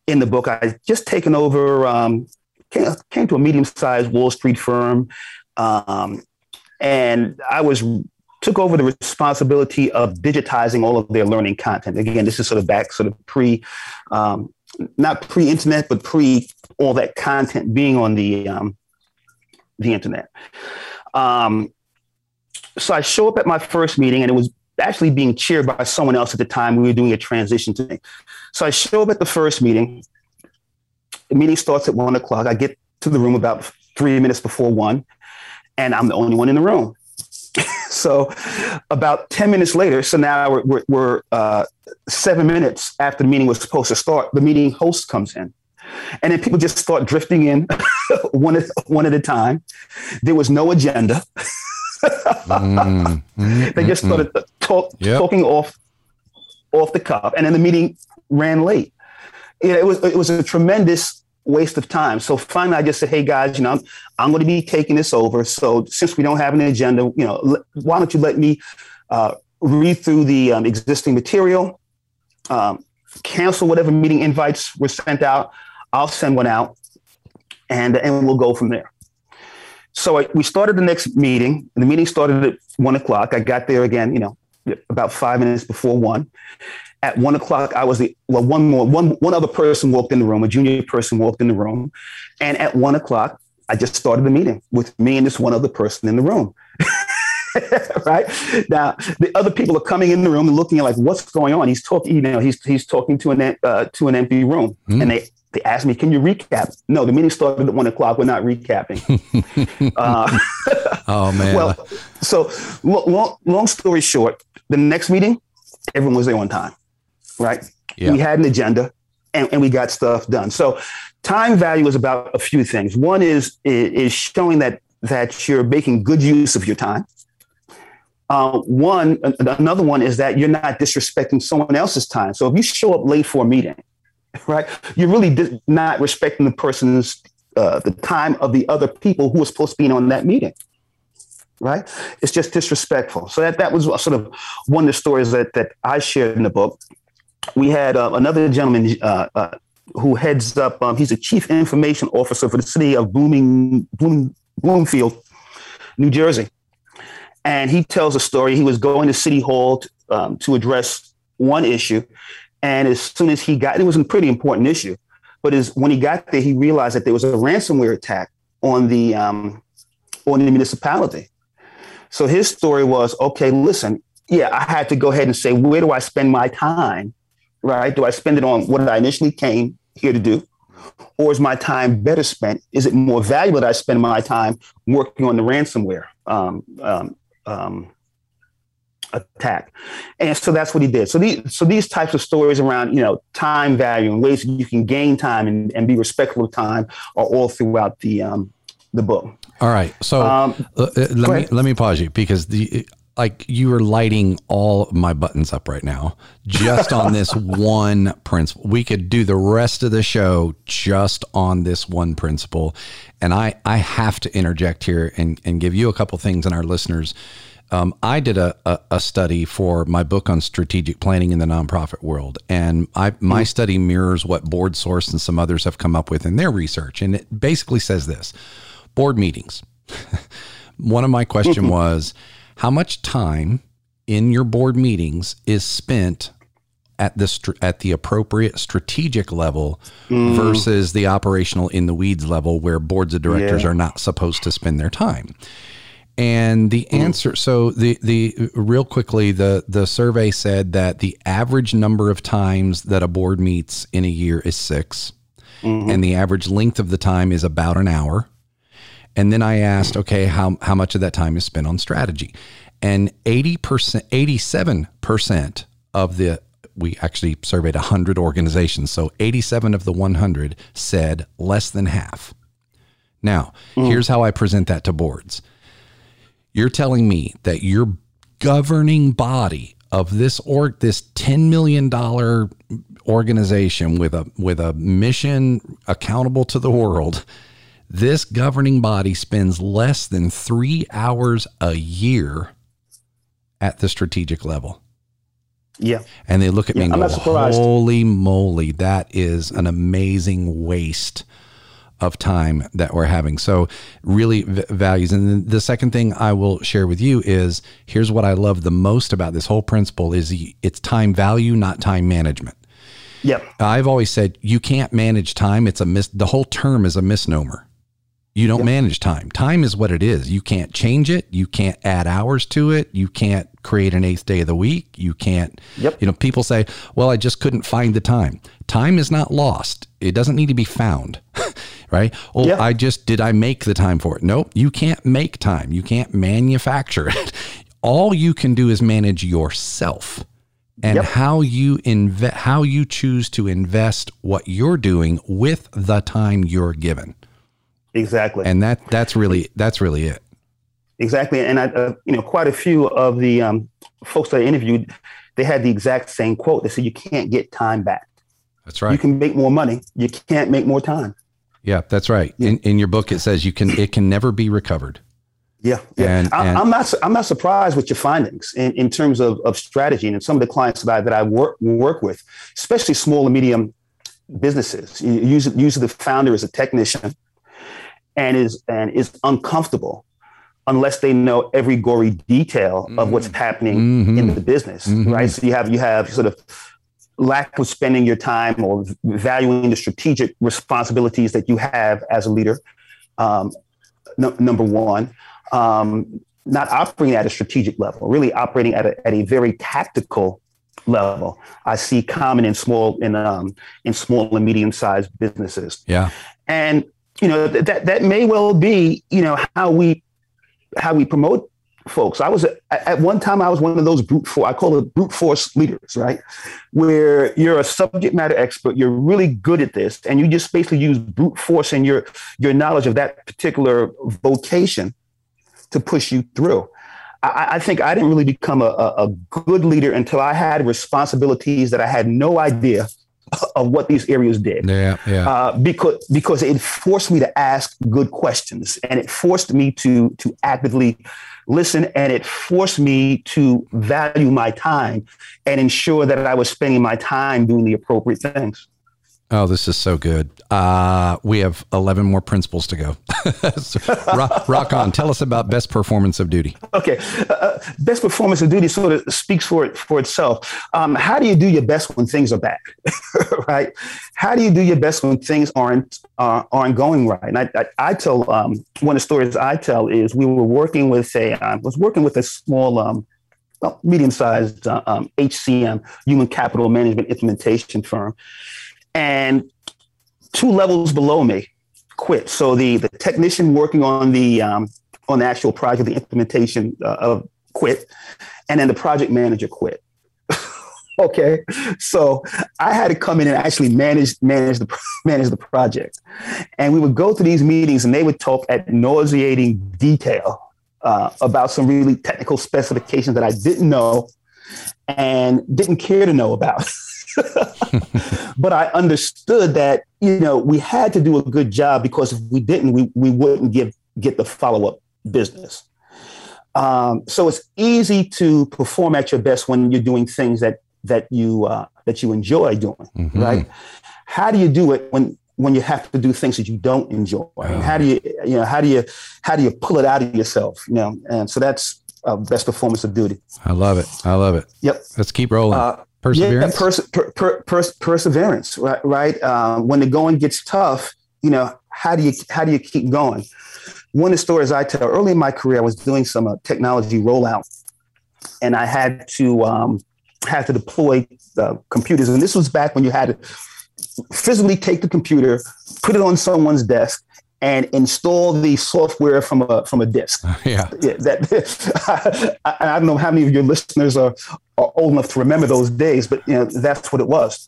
in the book. I just taken over, um, came, came to a medium sized Wall Street firm. Um, and I was took over the responsibility of digitizing all of their learning content. Again, this is sort of back, sort of pre, um, not pre-internet, but pre all that content being on the um, the internet. Um, so I show up at my first meeting, and it was actually being chaired by someone else at the time. We were doing a transition thing. So I show up at the first meeting. The meeting starts at one o'clock. I get to the room about three minutes before one, and I'm the only one in the room. [laughs] so about 10 minutes later, so now we're, we're, we're uh, seven minutes after the meeting was supposed to start, the meeting host comes in. And then people just start drifting in [laughs] one, at, one at a time. There was no agenda. mm, mm, [laughs] they just started mm, talk, yep. talking off off the cuff, and then the meeting ran late. It, was it was a tremendous waste of time. So finally, I just said, "Hey guys, you know, I'm, I'm going to be taking this over. So since we don't have an agenda, you know, why don't you let me uh, read through the um, existing material, um, cancel whatever meeting invites were sent out. I'll send one out, and and we'll go from there." So I, we started the next meeting. The meeting started at one o'clock. I got there again, you know, about five minutes before one at one o'clock, I was the well, one more, one one other person walked in the room, a junior person walked in the room, and at one o'clock, I just started the meeting with me and this one other person in the room. [laughs] right now, the other people are coming in the room and looking at like, what's going on? He's talking, you know, he's he's talking to an uh, to an empty room, mm. and they they asked me, "Can you recap?" No, the meeting started at one o'clock. We're not recapping. [laughs] uh, oh man. Well, so long, long story short, the next meeting, everyone was there on time right? Yeah. We had an agenda and, and we got stuff done. So time value is about a few things. One is is showing that that you're making good use of your time. Uh, one, another one is that you're not disrespecting someone else's time. So if you show up late for a meeting, right, you're really di- not respecting the person's uh, the time of the other people who are supposed to be on that meeting. Right, it's just disrespectful. So that that was sort of one of the stories that that I shared in the book we had uh, another gentleman uh, uh, who heads up. Um, he's a chief information officer for the city of Blooming, Bloom, Bloomfield, New Jersey, and he tells a story. He was going to City Hall to, um, to address one issue, and as soon as he got, it was a pretty important issue, but as when he got there, he realized that there was a ransomware attack on the um, on the municipality. So his story was, okay, listen, yeah, I had to go ahead and say, where do I spend my time right? Do I spend it on what I initially came here to do? Or is my time better spent? Is it more valuable that I spend my time working on the ransomware um, um, um, attack? And so that's what he did. So these, so these types of stories around, you know, time value and ways you can gain time and, and be respectful of time are all throughout the um, the book. All right. So um, uh, uh let me let me pause you because the like you are lighting all my buttons up right now just on this [laughs] one principle. We could do the rest of the show just on this one principle. And I, I have to interject here and, and give you a couple things and our listeners. Um, I did a, a, a, study for my book on strategic planning in the nonprofit world. And I, my mm-hmm. study mirrors what BoardSource and some others have come up with in their research. And it basically says this board meetings. [laughs] One of my question [laughs] was, how much time in your board meetings is spent at the at the appropriate strategic level mm. versus the operational in the weeds level where boards of directors yeah. are not supposed to spend their time. And the mm. answer so the the real quickly the the survey said that the average number of times that a board meets in a year is 6 mm-hmm. and the average length of the time is about an hour. And then I asked, okay, how, how much of that time is spent on strategy? And 80%, 87% of the, we actually surveyed 100 organizations. So 87 of the 100 said less than half. Now, mm. here's how I present that to boards. You're telling me that you're governing body of this or this 10 million dollar organization with a with a mission accountable to the world this governing body spends less than 3 hours a year at the strategic level Yeah. and they look at me and I'm go, "Holy moly, that is an amazing waste of time that we're having." So, really v- values. And then the second thing I will share with you is here's what I love the most about this whole principle is it's time value, not time management. Yep. I've always said you can't manage time. It's a mis- the whole term is a misnomer. You don't manage time. Time is what it is. You can't change it. You can't add hours to it. You can't create an eighth day of the week. You can't, Yep. you know, people say, well, I just couldn't find the time. Time is not lost. It doesn't need to be found, [laughs] right? Oh. I just, did I make the time for it? Nope. You can't make time. You can't manufacture [laughs] it. All you can do is manage yourself and Yep. how you invest, how you choose to invest what you're doing with the time you're given Exactly. and that that's really that's really it Exactly, and I, uh, you know, quite a few of the um, folks that I interviewed, they had the exact same quote. They said, "You can't get time back. that's right. You can make more money. You can't make more time." yeah that's right in, in your book it says you can it can never be recovered Yeah, yeah. And- I, I'm not. I'm not surprised with your findings in, in terms of, of strategy and some of the clients that I that I work work with, especially small and medium businesses. Usually, usually the founder is a technician, and is and is uncomfortable unless they know every gory detail of what's happening Mhm. in the business, Mhm. right? So you have you have sort of lack of spending your time or valuing the strategic responsibilities that you have as a leader. Um, no, number one, um, not operating at a strategic level, really operating at a, at a very tactical level. I see common in small in um, in small and medium sized businesses yeah and you know th- that that may well be you know how we how we promote folks. I was at, at one time i was one of those brute force i call it brute force leaders right? Where you're a subject matter expert you're really good at this and you just basically use brute force and your your knowledge of that particular vocation to push you through. I, I think I didn't really become a, a, a good leader until I had responsibilities that I had no idea of what these areas did yeah yeah uh, because because it forced me to ask good questions and it forced me to to actively listen and it forced me to value my time and ensure that I was spending my time doing the appropriate things. Oh this is so good uh we have 11 more principles to go [laughs] So, rock, rock on tell us about best performance of duty Okay, uh, best performance of duty sort of speaks for it for itself. Um, how do you do your best when things are bad, [laughs] right? How do you do your best when things aren't uh, aren't going right? And I, I, I tell um, one of the stories I tell is we were working with a I was working with a small. Um, well, medium-sized uh, um, HCM, human capital management implementation firm, and two levels below me quit. So the the technician working on the um, on the actual project, the implementation uh, of quit, and then the project manager quit. [laughs] okay, so I had to come in and actually manage manage the [laughs] manage the project, and we would go to these meetings, and they would talk at nauseating detail uh, about some really technical specifications that I didn't know and didn't care to know about. [laughs] [laughs] but I understood that you know we had to do a good job because if we didn't, we we wouldn't give get the follow up business. Um, so it's easy to perform at your best when you're doing things that that you uh, that you enjoy doing, Mhm. right? How do you do it when when you have to do things that you don't enjoy? And how do you you know how do you how do you pull it out of yourself? You know, and so that's uh, best performance of duty. i love it i love it Yep. let's keep rolling Uh, perseverance yeah, pers- per- per- pers- perseverance, right? Right. Um, when the going gets tough, you know, how do you how do you keep going? One of the stories I tell early in my career, I was doing some uh, technology rollout, and I had to um, had to deploy the computers, and this was back when you had to physically take the computer, put it on someone's desk, and install the software from a from a disk [laughs] yeah yeah, that [laughs] I, I don't know how many of your listeners are, are old enough to remember those days, but you know that's what it was.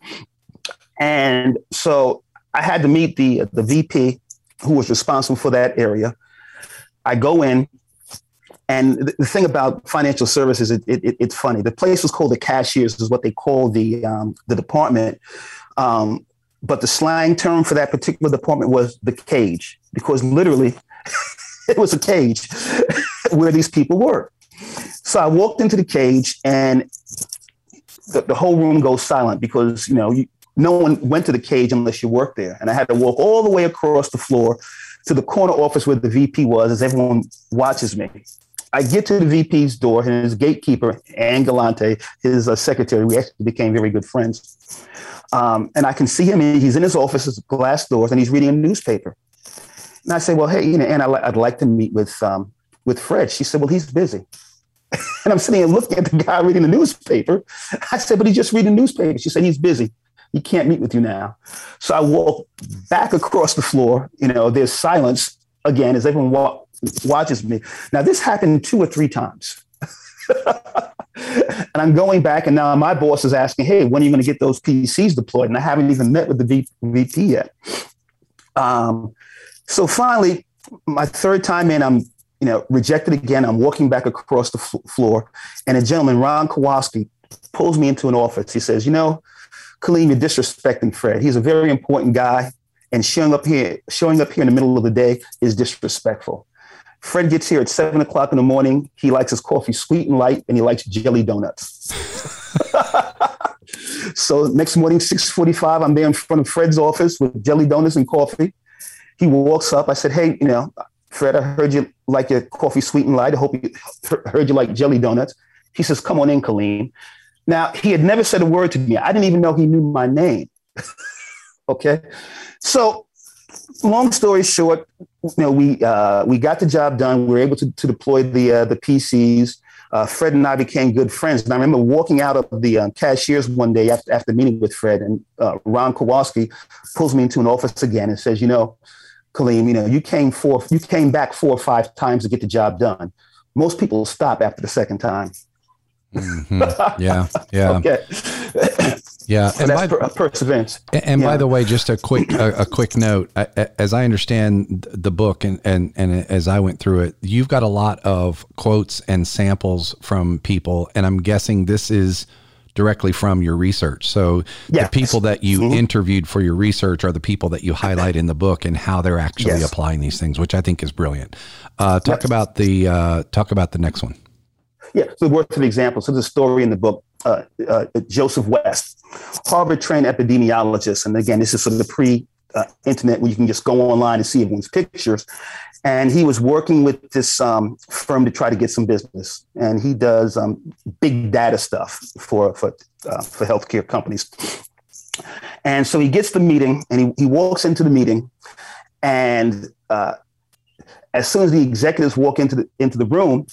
And so I had to meet the the VP who was responsible for that area. I go in, And the, the thing about financial services, it, it, it's funny. The place was called the cashiers, is what they call the um, the department. Um, but the slang term for that particular department was the cage, because literally [laughs] it was a cage [laughs] where these people were. So I walked into the cage, and the, the whole room goes silent because you know you, no one went to the cage unless you worked there, and I had to walk all the way across the floor to the corner office where the VP was, as everyone watches me. I get to the VP's door, and his gatekeeper, Ann Galante, his uh, secretary, we actually became very good friends. Um, and I can see him, he's in his office, his glass doors, and he's reading a newspaper. And I say, well, hey, you know, Ann, I'd like to meet with, um, with Fred. She said, well, he's busy. [laughs] and I'm sitting here looking at the guy reading the newspaper. I said, but he's just reading the newspaper. She said, he's busy. He can't meet with you now. So I walk back across the floor. You know, there's silence again as everyone watches me. Now, this happened two or three times. [laughs] and I'm going back, and now my boss is asking, "Hey, when are you going to get those PCs deployed?" And I haven't even met with the VP yet. Um, so finally, my third time in, I'm you know rejected again. I'm walking back across the floor, and a gentleman, Ron Kowalski, pulls me into an office. He says, "You know, Kaliym, you're disrespecting Fred. He's a very important guy, and showing up here, showing up here in the middle of the day is disrespectful." Fred gets here at seven o'clock in the morning. He likes his coffee sweet and light, and he likes jelly donuts. [laughs] so next morning, six forty-five, I'm there in front of Fred's office with jelly donuts and coffee. He walks up. I said, "Hey, you know, Fred, I heard you like your coffee sweet and light. I hope you [laughs] heard you like jelly donuts." He says, "Come on in, Kaliym." Now he had never said a word to me. I didn't even know he knew my name. [laughs] okay, so long story short, you know, we uh, we got the job done. We were able to, to deploy the uh, the PCs. Uh, Fred and I became good friends. And I remember walking out of the uh, cashiers one day after, after meeting with Fred, and uh, Ron Kowalski pulls me into an office again and says, "You know, Kaliym, you know, you came four, you came back four or five times to get the job done. Most people stop after the second time." Mm-hmm. [laughs] Yeah, yeah. okay. Yeah, and that's by, per, perseverance. And, and yeah. by the way, just a quick a, a quick note. I, as I understand the book, and, and and as I went through it, you've got a lot of quotes and samples from people, and I'm guessing this is directly from your research. So yes. the people that you mm-hmm. interviewed for your research are the people that you highlight in the book and how they're actually yes. applying these things, which I think is brilliant. Uh, talk yep. about the uh, talk about the next one. Yeah, so worth an example. So a story in the book, uh, uh, Joseph West, Harvard trained epidemiologist. And again, this is sort of the pre uh, internet where you can just go online and see everyone's pictures. And he was working with this um, firm to try to get some business. And he does um, big data stuff for, for, uh, for healthcare companies. And so he gets the meeting and he, he walks into the meeting. And uh, as soon as the executives walk into the, into the room,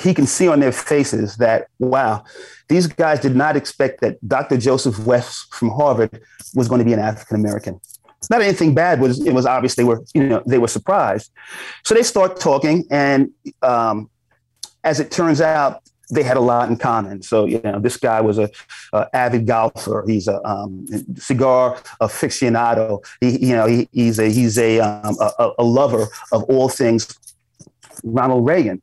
he can see on their faces that, wow, these guys did not expect that Dr. Joseph West from Harvard was going to be an African American. It's not anything bad. Was it was obvious they were you know they were surprised. So they start talking, and um, as it turns out, they had a lot in common. So you know, this guy was a, a avid golfer. He's a um, cigar aficionado. He, you know, he, he's a he's a, um, a, a lover of all things Ronald Reagan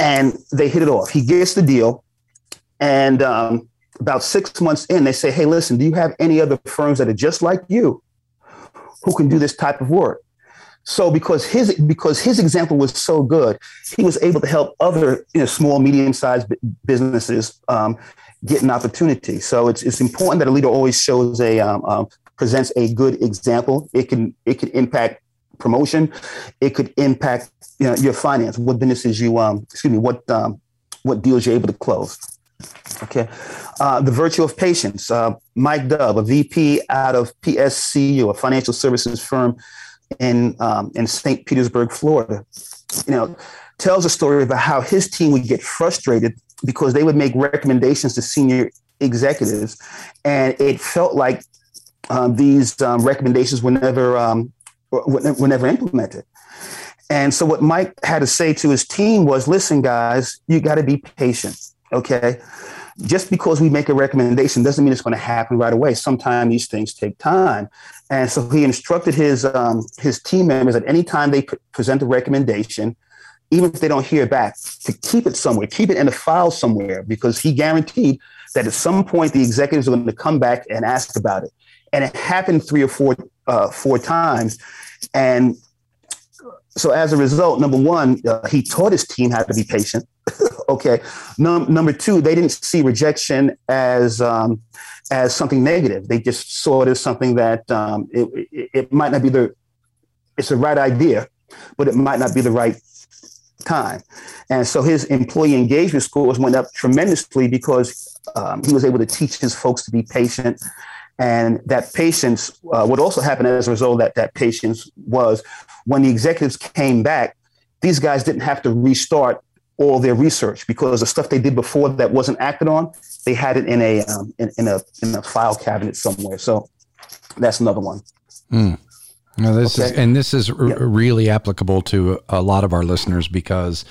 and they hit it off. He gets the deal, and um, about six months in, they say, "Hey, listen, do you have any other firms that are just like you who can do this type of work?" So, because his because his example was so good, he was able to help other you know, small, medium sized businesses um, get an opportunity. So, it's it's important that a leader always shows a um, um, presents a good example. It can it can impact promotion. It could impact you know, your finance, what businesses you, um, excuse me, what, um, what deals you're able to close. Okay. Uh, the virtue of patience. Uh, Mike Dub, a VP out of PSCU, a financial services firm in, um, in St. Petersburg, Florida, you know, tells a story about how his team would get frustrated because they would make recommendations to senior executives, and it felt like um, these um, recommendations were never um, were never implemented. And so what Mike had to say to his team was, listen, guys, you got to be patient. Okay. Just because we make a recommendation doesn't mean it's going to happen right away. Sometimes these things take time. And so he instructed his, um, his team members that anytime they present a recommendation, even if they don't hear back, to keep it somewhere, keep it in a file somewhere, because he guaranteed that at some point the executives are going to come back and ask about it. And it happened three or four uh, four times, and so as a result, number one, uh, he taught his team how to be patient. [laughs] okay. Num- number two, they didn't see rejection as um, as something negative. They just saw it as something that um, it, it, it might not be the it's the right idea, but it might not be the right time. And so his employee engagement scores went up tremendously because um, he was able to teach his folks to be patient. And that patience, uh, what also happened as a result that, that patience was when the executives came back, these guys didn't have to restart all their research because the stuff they did before that wasn't acted on, they had it in a um, in, in, a in a file cabinet somewhere. So that's another one. Mm. Now this okay. is and this is r- yeah. really applicable to a lot of our listeners because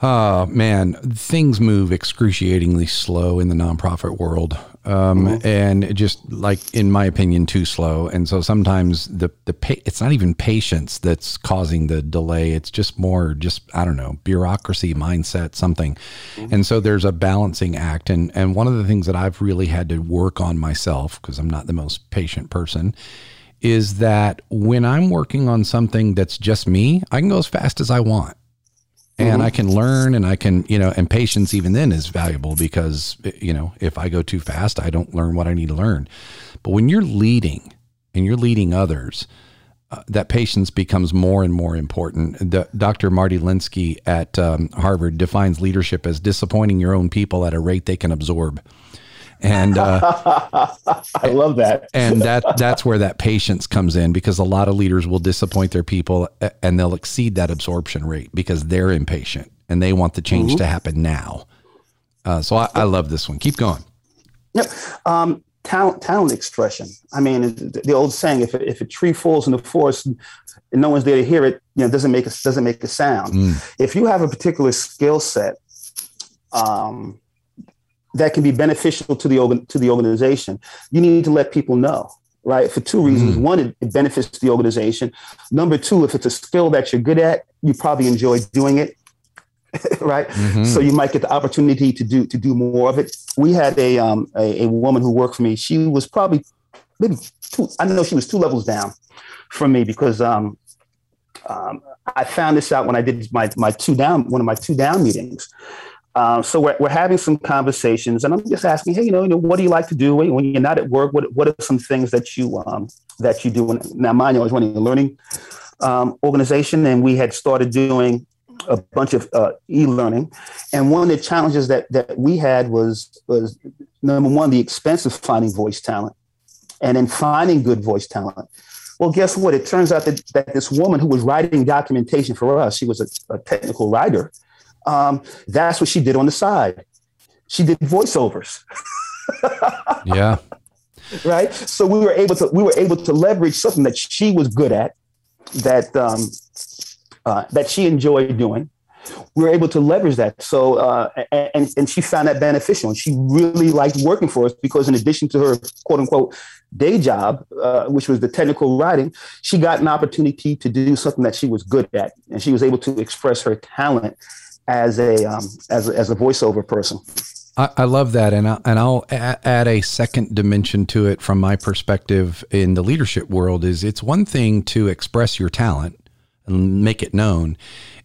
Oh man, things move excruciatingly slow in the nonprofit world, um, mm-hmm. and just like in my opinion, too slow. And so sometimes the the pa- it's not even patience that's causing the delay. It's just more just I don't know bureaucracy mindset something. Mm-hmm. And so there's a balancing act. And and one of the things that I've really had to work on myself because I'm not the most patient person is that when I'm working on something that's just me, I can go as fast as I want and mm-hmm. I can learn and I can, you know, and patience even then is valuable because, you know, if I go too fast, I don't learn what I need to learn. But when you're leading and you're leading others, uh, that patience becomes more and more important. The, Dr. Marty Linsky at um, Harvard defines leadership as disappointing your own people at a rate they can absorb and uh, [laughs] I love that. and that that's where that patience comes in because a lot of leaders will disappoint their people and they'll exceed that absorption rate because they're impatient and they want the change mm-hmm. to happen now. Uh, so I, I, love this one. Keep going. Yep. Um, talent, talent expression. I mean, the old saying: if if a tree falls in the forest and no one's there to hear it, you know, doesn't make a doesn't make a sound. Mm. If you have a particular skill set, um, that can be beneficial to the to the organization, you need to let people know, right? For two reasons: mm-hmm. one, it, it benefits the organization. Number two, if it's a skill that you're good at, you probably enjoy doing it, [laughs] right? Mm-hmm. So you might get the opportunity to do to do more of it. We had a um, a, a woman who worked for me. She was probably maybe two. I know she was two levels down from me because um, um, I found this out when I did my my two down one of my two down meetings. Um, so we're, we're having some conversations, and I'm just asking, hey, you know, you know, what do you like to do when you're not at work? What what are some things that you um, that you do? now, mind you, I was running a learning um, organization, and we had started doing a bunch of uh, e-learning. And one of the challenges that that we had was was number one, the expense of finding voice talent, and then finding good voice talent. Well, guess what? It turns out that, that this woman who was writing documentation for us, she was a, a technical writer um, that's what she did on the side. She did voiceovers. [laughs] yeah. Right. So we were able to we were able to leverage something that she was good at, that um, uh, that she enjoyed doing. We were able to leverage that. So uh, and and she found that beneficial, and she really liked working for us because in addition to her quote unquote day job, uh, which was the technical writing, she got an opportunity to do something that she was good at, and she was able to express her talent as a um, as as a voiceover person. I, I love that, and I, and I'll add a second dimension to it from my perspective in the leadership world. Is it's one thing to express your talent and make it known.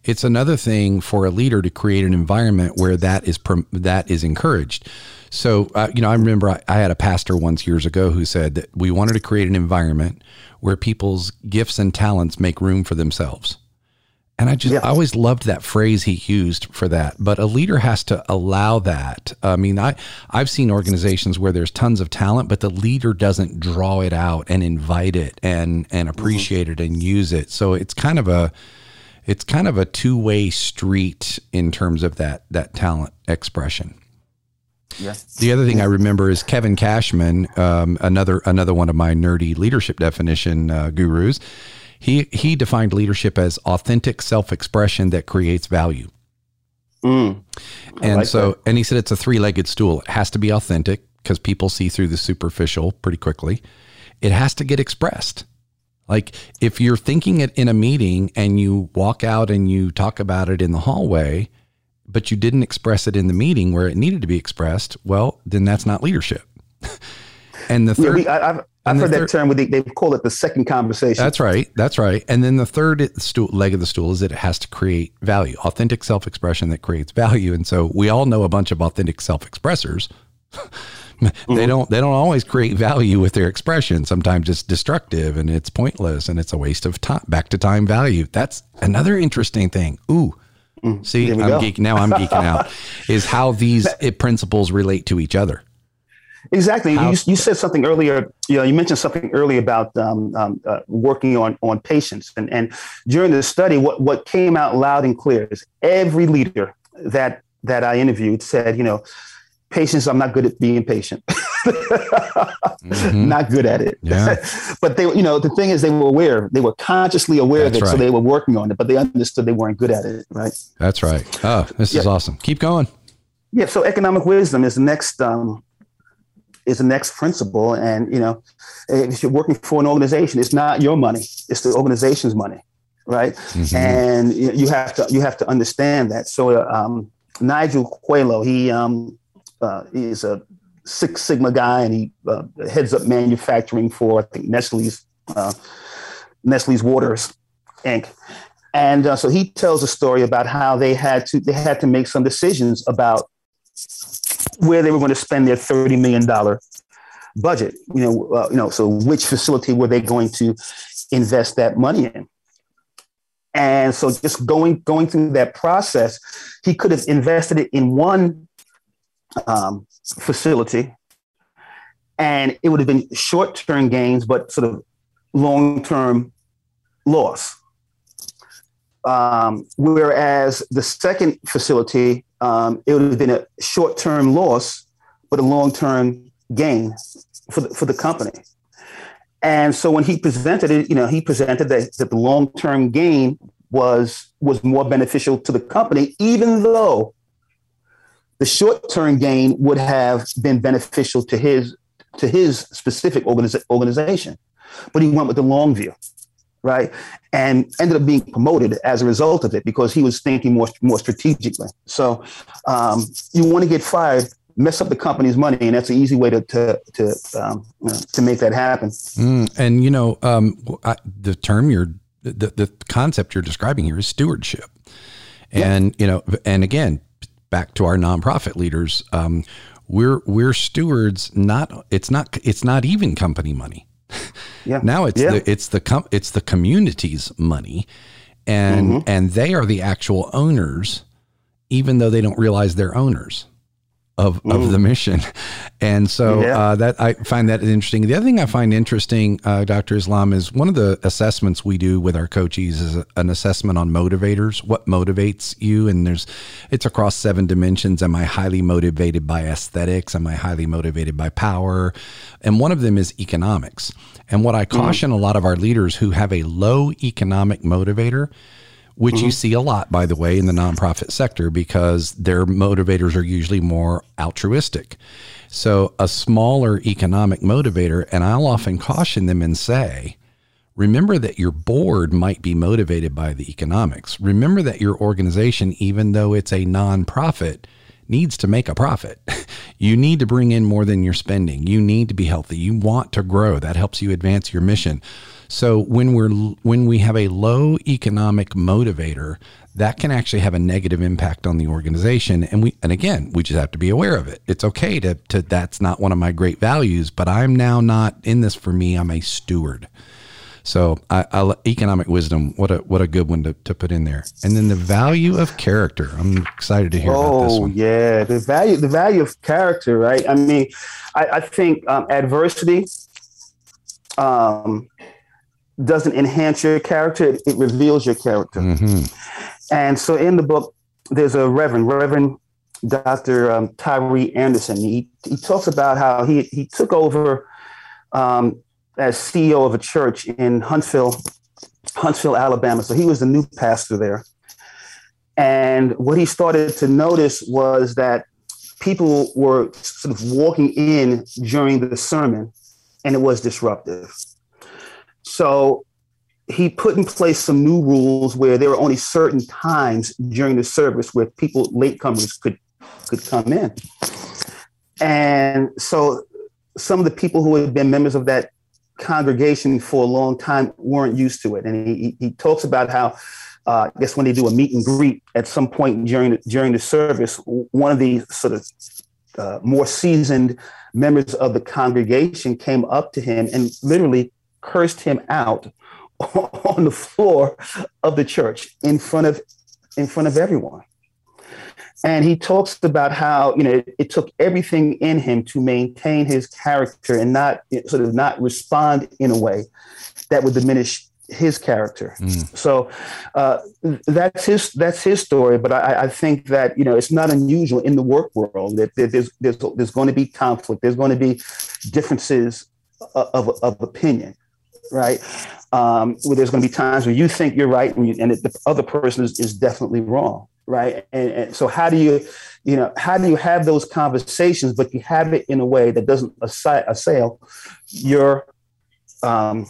It's another thing for a leader to create an environment where that is that is encouraged. So, uh, you know, I remember I, I, had a pastor once years ago who said that we wanted to create an environment where people's gifts and talents make room for themselves. And I just, yeah. I always loved that phrase he used for that. But a leader has to allow that. I mean, I, I've seen organizations where there's tons of talent, but the leader doesn't draw it out and invite it and, and mm-hmm. appreciate mm-hmm. it and use it. So it's kind of a, it's kind of a two way street in terms of that, that talent expression. Yes. The other thing I remember is Kevin Cashman, um, another another one of my nerdy leadership definition uh, gurus he he defined leadership as authentic self-expression that creates value. Mm, and like so, that. and he said it's a three-legged stool. It has to be authentic because people see through the superficial pretty quickly. It has to get expressed. Like if you're thinking it in a meeting and you walk out and you talk about it in the hallway, but you didn't express it in the meeting where it needed to be expressed, well, then that's not leadership. [laughs] and the third, yeah, we, I, I've heard that term they, they call it the second conversation. That's right. That's right. And then the third stool, leg of the stool is that it has to create value, authentic self expression that creates value. And so we all know a bunch of authentic self expressors. [laughs] Mm-hmm. They don't they don't always create value with their expression. Sometimes it's destructive and it's pointless and it's a waste of time. Back to time value. That's another interesting thing. Ooh. Mm, See, I'm geeking now. I'm geeking out. [laughs] Is how these principles relate to each other. Exactly. How, you, you said something earlier. You know, you mentioned something earlier about um, um, uh, working on on patience, and and during the study, what what came out loud and clear is every leader that that I interviewed said, you know, patience i'm not good at being patient mm-hmm. [laughs] not good at it yeah. [laughs] but they you know the thing is they were aware they were consciously aware that's of it right. so they were working on it but they understood they weren't good at it right that's right oh this yeah. is awesome keep going yeah so economic wisdom is the next um, is the next principle and you know if you're working for an organization it's not your money it's the organization's money right mm-hmm. and you have to you have to understand that so um, Nigel Coelho, he um, uh, he's a Six Sigma guy, and he uh, heads up manufacturing for I think Nestle's uh, Nestle's Waters Inc. And uh, so he tells a story about how they had to they had to make some decisions about where they were going to spend their thirty million dollar budget. You know, uh, you know, so which facility were they going to invest that money in? And so just going going through that process, he could have invested it in one um, facility, and it would have been short term gains, but sort of long term loss. Um, whereas the second facility, um, it would have been a short term loss, but a long term gain for the, for the company. And so when he presented it, you know, he presented that, that the long term gain was was more beneficial to the company, even though the short-term gain would have been beneficial to his to his specific organiza- organization, but he went with the long view, right? And ended up being promoted as a result of it because he was thinking more more strategically. So um, you want to get fired, mess up the company's money, and that's an easy way to to to um, to make that happen. Mm, and you know, um, I, the term you're the the concept you're describing here is stewardship, and yeah. you know, and again, back to our nonprofit leaders, um, we're we're stewards. Not it's not it's not even company money. Yeah. now it's yeah. the it's the com- it's the community's money, and mm-hmm. and they are the actual owners, even though they don't realize they're owners of, of the mission. And so yeah. uh, that I find that interesting. The other thing I find interesting, uh, Dr. Islam, is one of the assessments we do with our coaches is a, an assessment on motivators. What motivates you? And there's it's across seven dimensions. Am I highly motivated by aesthetics? Am I highly motivated by power? And one of them is economics. And what I mm. caution mm. a lot of our leaders who have a low economic motivator which mm-hmm. you see a lot, by the way, in the nonprofit sector because their motivators are usually more altruistic. So, a smaller economic motivator, and I'll often caution them and say, remember that your board might be motivated by the economics. Remember that your organization, even though it's a nonprofit, needs to make a profit. [laughs] you need to bring in more than you're spending. You need to be healthy. You want to grow. That helps you advance your mission. So when we're when we have a low economic motivator, that can actually have a negative impact on the organization. And we and again, we just have to be aware of it. It's okay to to that's not one of my great values, but I'm now not in this for me. I'm a steward. So I, I, economic wisdom, what a what a good one to, to put in there. And then the value of character. I'm excited to hear oh, about this one. yeah, the value the value of character, right? I mean, I, I think um, adversity um, doesn't enhance your character, it, it reveals your character. Mm-hmm. And so in the book, there's a Reverend, Reverend Dr. Um, Tyree Anderson. He, he talks about how he, he took over um, as CEO of a church in Huntsville, Huntsville, Alabama. So he was the new pastor there. And what he started to notice was that people were sort of walking in during the sermon and it was disruptive. So he put in place some new rules where there were only certain times during the service where people latecomers could could come in. And so some of the people who had been members of that congregation for a long time weren't used to it. And he, he talks about how uh, I guess when they do a meet and greet at some point during the, during the service, one of the sort of uh, more seasoned members of the congregation came up to him and literally cursed him out [laughs] on the floor of the church in front of in front of everyone. And he talks about how you know it, it took everything in him to maintain his character and not sort of not respond in a way that would diminish his character. Mm. So uh, that's his that's his story. But I, I, think that you know it's not unusual in the work world that there's there's, there's going to be conflict. There's going to be differences of, of opinion, right? Um, where there's going to be times where you think you're right and, you, and the other person is, is definitely wrong, right? And, and so how do you you know how do you have those conversations, but you have it in a way that doesn't assail your um,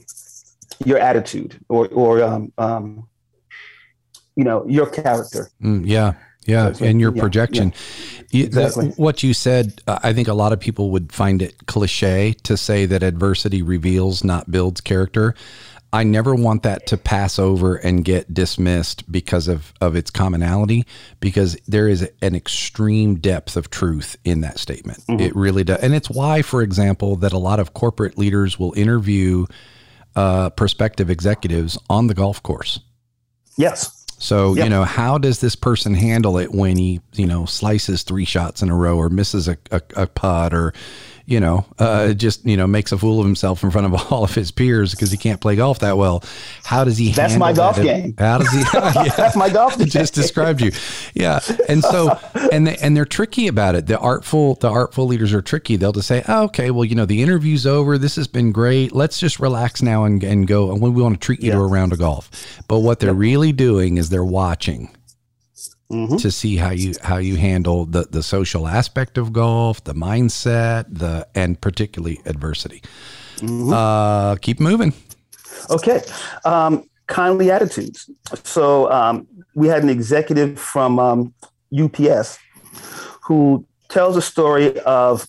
your attitude or or um, um, you know your character. Mm, yeah, yeah, so, and your yeah, projection. Yeah, exactly. What you said, uh, I think a lot of people would find it cliche to say that adversity reveals, not builds character. I never want that to pass over and get dismissed because of, of its commonality, because there is an extreme depth of truth in that statement. Mm-hmm. It really does. And it's why, for example, that a lot of corporate leaders will interview uh, prospective executives on the golf course. Yes. So, yep. you know, how does this person handle it when he, you know, slices three shots in a row or misses a, a, a putt or, you know, uh, just you know makes a fool of himself in front of [laughs] all of his peers because he can't play golf that well. How does he? That's my golf that? game. How does he? [laughs] [laughs] yeah, That's my golf game. Just described you, yeah. And so, and they, and they're tricky about it. The artful, the artful leaders are tricky. They'll just say, oh, "Okay, well, you know, the interview's over. This has been great. Let's just relax now and and go. And we want to treat you yeah. to a round of golf." But what they're yep. really doing is they're watching mm-hmm. to see how you how you handle the the social aspect of golf, the mindset, the and particularly adversity. Mm-hmm. Uh, keep moving. Okay, um, kindly attitudes. So um, we had an executive from um, UPS who tells a story of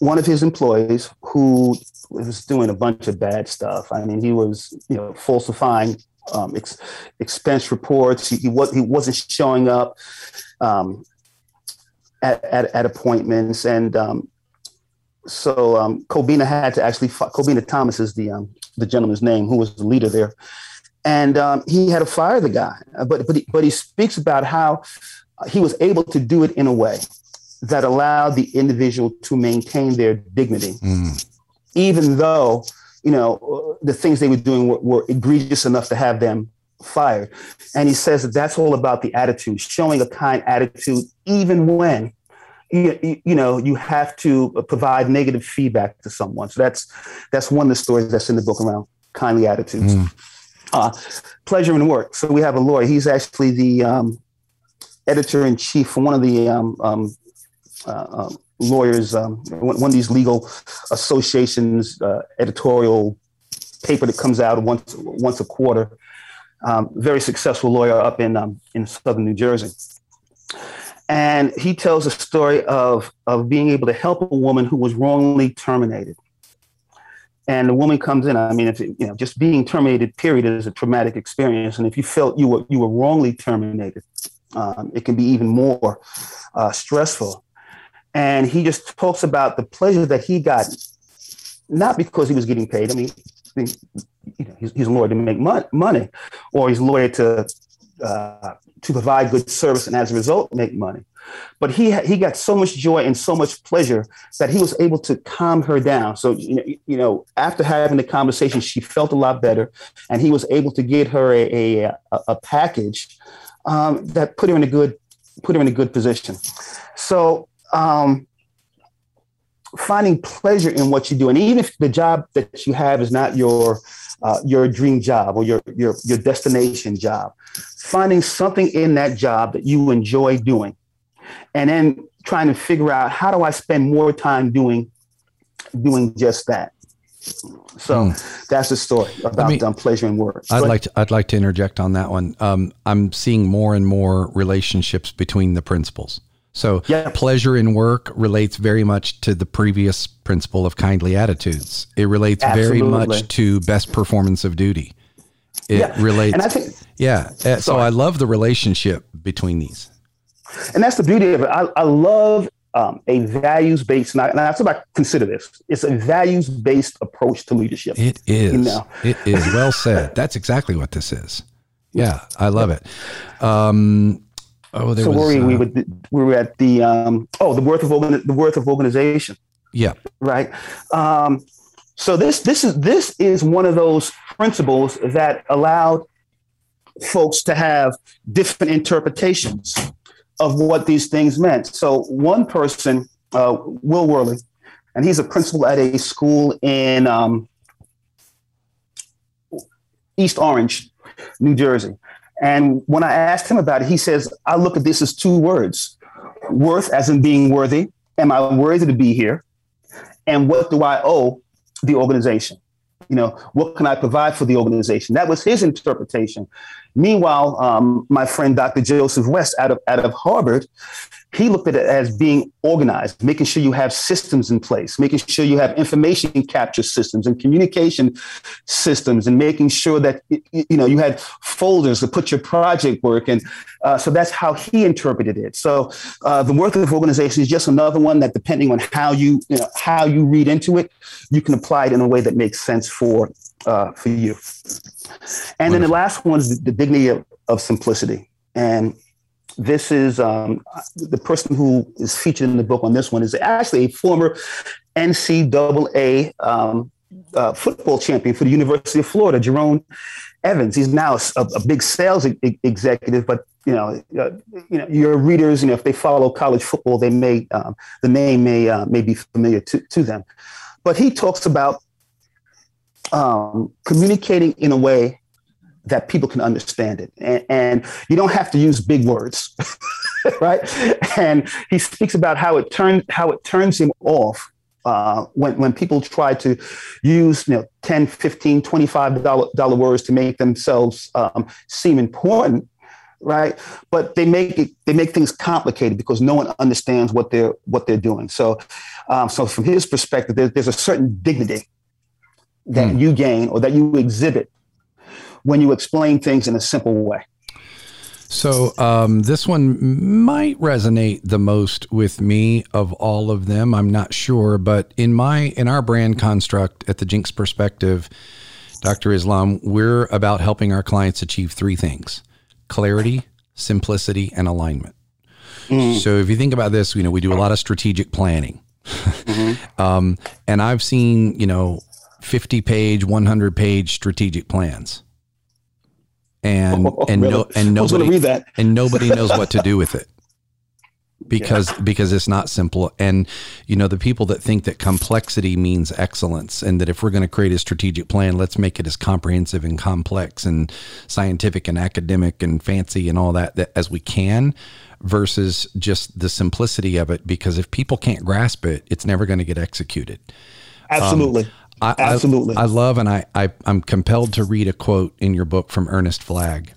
one of his employees who was doing a bunch of bad stuff. I mean, he was, you know, falsifying um, ex- expense reports. He, he, was he wasn't showing up um, at, at, at appointments, and um, so um, Kobina had to actually Kobina Thomas is the um, the gentleman's name who was the leader there, and um, he had to fire the guy. Uh, but but he, but he speaks about how he was able to do it in a way that allowed the individual to maintain their dignity, mm. even though you know, the things they were doing were, were egregious enough to have them fired. And he says that that's all about the attitude, showing a kind attitude, even when you, you know you have to provide negative feedback to someone. So that's that's one of the stories that's in the book around kindly attitudes. Mm. Uh, pleasure in work. So we have a lawyer. He's actually the um, editor in chief for one of the um, um, uh, um, lawyers, um, one of these legal associations uh, editorial paper that comes out once once a quarter. Um, very successful lawyer up in um, in southern New Jersey, and he tells a story of of being able to help a woman who was wrongly terminated. And the woman comes in. I mean, if you know, just being terminated, period, is a traumatic experience. And if you felt you were you were wrongly terminated, um, it can be even more uh, stressful. And he just talks about the pleasure that he got, not because he was getting paid. I mean, you know, he's, he's a lawyer to make money, or he's a lawyer to uh, to provide good service and as a result make money. But he he got so much joy and so much pleasure that he was able to calm her down. So you know, you know, after having the conversation, she felt a lot better, and he was able to get her a a, a package um, that put her in a good put her in a good position. So um, finding pleasure in what you do, and even if the job that you have is not your uh, your dream job or your your your destination job, finding something in that job that you enjoy doing, and then trying to figure out how do I spend more time doing doing just that. So mm. that's the story about me, um, pleasure and work. I'd like to, I'd like to interject on that one. Um, I'm seeing more and more relationships between the principles. So yeah. pleasure in work relates very much to the previous principle of kindly attitudes. It relates Absolutely. very much to best performance of duty. It yeah. relates. And I think, yeah. Uh, so I love the relationship between these. And that's the beauty of it. I, I love um, a values based, and, I, and that's what I consider this. It's a values based approach to leadership. It is. You know? It is well said. That's exactly what this is. [laughs] Yeah, I love it. Um, oh, there so was, we, uh, we, would, we were at the um, oh the worth of organ, the worth of organization. Yeah. Right. Um, so this this is this is one of those principles that allowed folks to have different interpretations of what these things meant. So one person, uh, Will Worley, and he's a principal at a school in um, East Orange, New Jersey. And when I asked him about it, he says, I look at this as two words worth as in being worthy. Am I worthy to be here? And what do I owe the organization? You know, what can I provide for the organization? That was his interpretation. Meanwhile, um, my friend Dr. Joseph West out of, out of Harvard, he looked at it as being organized, making sure you have systems in place, making sure you have information capture systems and communication systems, and making sure that you know you had folders to put your project work. And uh, so that's how he interpreted it. So uh, the work of organization is just another one that, depending on how you, you know, how you read into it, you can apply it in a way that makes sense for uh, for you. And then the last one is the dignity of, of simplicity. And this is um, the person who is featured in the book on this one is actually a former NCAA um, uh, football champion for the University of Florida, Jerome Evans. He's now a, a big sales e- executive, but you know, uh, you know, your readers, you know, if they follow college football, they may um, the name may uh, may be familiar to, to them. But he talks about um, communicating in a way that people can understand it. And, and you don't have to use big words, [laughs] right? And he speaks about how it turns how it turns him off uh, when, when people try to use you know 10 15 25 dollar words to make themselves um, seem important right but they make it they make things complicated because no one understands what they're what they're doing so um, so from his perspective there, there's a certain dignity that mm. you gain or that you exhibit when you explain things in a simple way. So um, this one might resonate the most with me of all of them. I'm not sure, but in my in our brand construct at the Jinks Perspective, Dr. Islam, we're about helping our clients achieve three things: clarity, simplicity, and alignment. Mm-hmm. So if you think about this, you know we do a lot of strategic planning, mm-hmm. [laughs] um, and I've seen you know 50 page, 100 page strategic plans. And oh, [laughs] and really? no and nobody and nobody knows what to do with it. [laughs] Because yeah. because it's not simple and you know the people that think that complexity means excellence and that if we're going to create a strategic plan let's make it as comprehensive and complex and scientific and academic and fancy and all that, that as we can versus just the simplicity of it because if people can't grasp it it's never going to get executed. Absolutely. Um, I, Absolutely. I, I, love and I, I I'm compelled to read a quote in your book from Ernest Flagg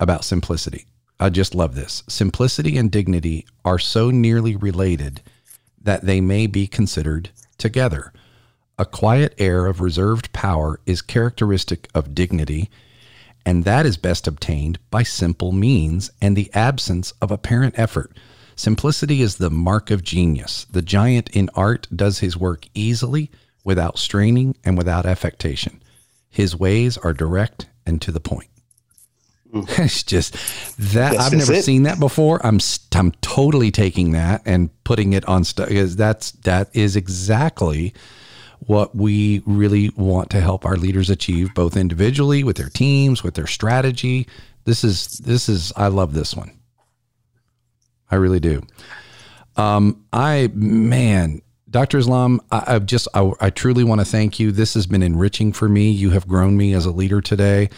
about simplicity. I just love this. Simplicity and dignity are so nearly related that they may be considered together. A quiet air of reserved power is characteristic of dignity, and that is best obtained by simple means and the absence of apparent effort. Simplicity is the mark of genius. The giant in art does his work easily without straining and without affectation. His ways are direct and to the point. Mm. [laughs] it's just that I've never it. seen that before. I'm I'm totally taking that and putting it on stuff because that's that is exactly what we really want to help our leaders achieve, both individually with their teams, with their strategy. This is this is I love this one. I really do. Um, I man, Dr. Islam, I, I just, I, I, truly want to thank you. This has been enriching for me. You have grown me as a leader today.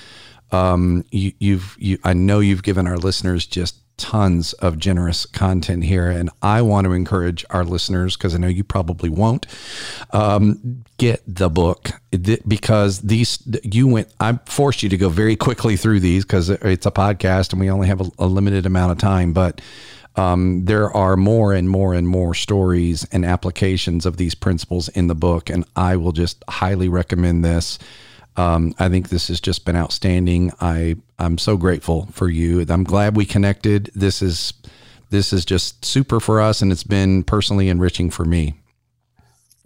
Um, you, you've, you, I know you've given our listeners just tons of generous content here, and I want to encourage our listeners because I know you probably won't um, get the book because these you went. I forced you to go very quickly through these because it's a podcast and we only have a, a limited amount of time, but. Um, there are more and more and more stories and applications of these principles in the book, and I will just highly recommend this. Um, I think this has just been outstanding. I I'm so grateful for you. I'm glad we connected. This is this is just super for us, and it's been personally enriching for me.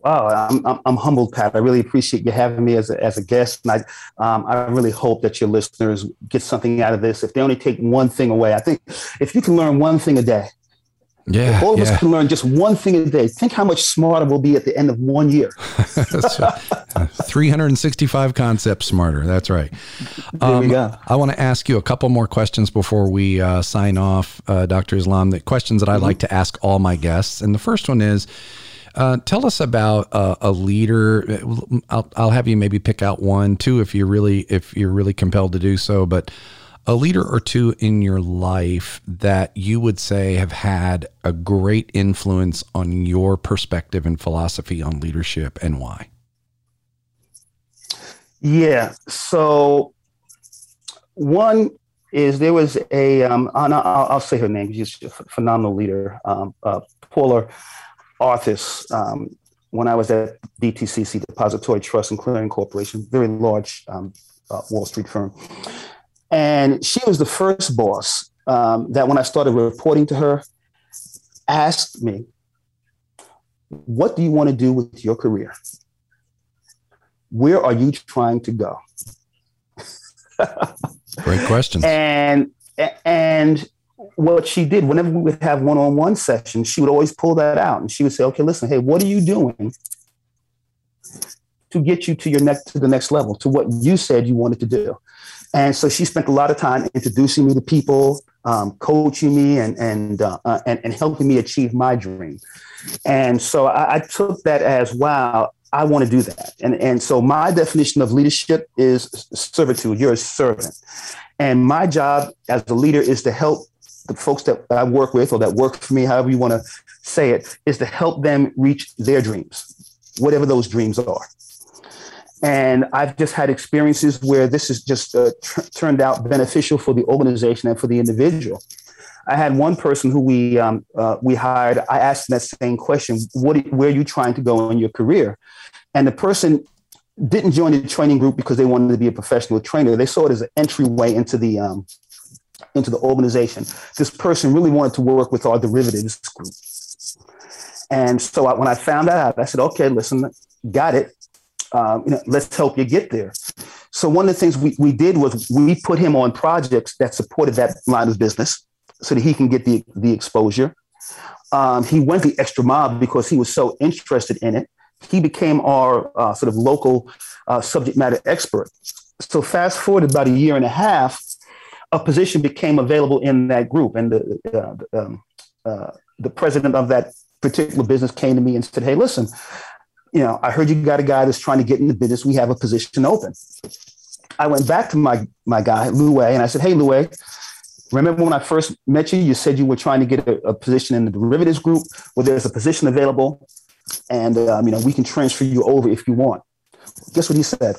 Wow, I'm, I'm, I'm, humbled, Pat. I really appreciate you having me as a, as a guest. And I, um, I really hope that your listeners get something out of this. If they only take one thing away, I think if you can learn one thing a day, yeah, if all of yeah. us can learn just one thing a day. Think how much smarter we'll be at the end of one year. [laughs] [laughs] 365 concepts smarter. That's right. There um, we go. I want to ask you a couple more questions before we uh, sign off, uh, Dr. Islam. The questions that I mm-hmm. like to ask all my guests, and the first one is. Uh, tell us about uh, a leader. I'll, I'll have you maybe pick out one, two, if you're really if you're really compelled to do so. But a leader or two in your life that you would say have had a great influence on your perspective and philosophy on leadership and why? Yeah. So, one is there was a, um, I'll, I'll, say her name, she's a phenomenal leader, um, uh, Paula Arthurs. Um, when I was at DTCC, Depository Trust and Clearing Corporation, very large um, uh, Wall Street firm. And she was the first boss um, that when I started reporting to her, asked me, What do you want to do with your career? Where are you trying to go? Great question. And and what she did, whenever we would have one-on-one sessions, she would always pull that out and she would say, Okay, listen, hey, what are you doing to get you to your next to the next level, to what you said you wanted to do? And so she spent a lot of time introducing me to people, um, coaching me, and and, uh, uh, and, and helping me achieve my dream. And so I, I took that as wow. I want to do that. And, and so my definition of leadership is servitude. You're a servant. And my job as a leader is to help the folks that I work with or that work for me, however you want to say it, is to help them reach their dreams, whatever those dreams are. And I've just had experiences where this has just uh, turned out beneficial for the organization and for the individual. I had one person who we um, uh, we hired. I asked that same question: "What? Where are you trying to go in your career?" And the person didn't join the training group because they wanted to be a professional trainer. They saw it as an entryway into the um, into the organization. This person really wanted to work with our derivatives group. And so I, when I found that out, I said, "Okay, listen, got it um, you know, let's help you get there. So one of the things we, we did was we put him on projects that supported that line of business so that he can get the, the exposure. Um, he went the extra mile because he was so interested in it. He became our uh, sort of local uh, subject matter expert. So fast forward about a year and a half, a position became available in that group, and the uh, um, uh, the president of that particular business came to me and said, "Hey, listen, you know, I heard you got a guy that's trying to get in the business. We have a position open. I went back to my my guy, Lou and I said, Hey, Lou remember when I first met you, you said you were trying to get a, a position in the derivatives group where there's a position available and, um, you know, we can transfer you over if you want. Guess what he said?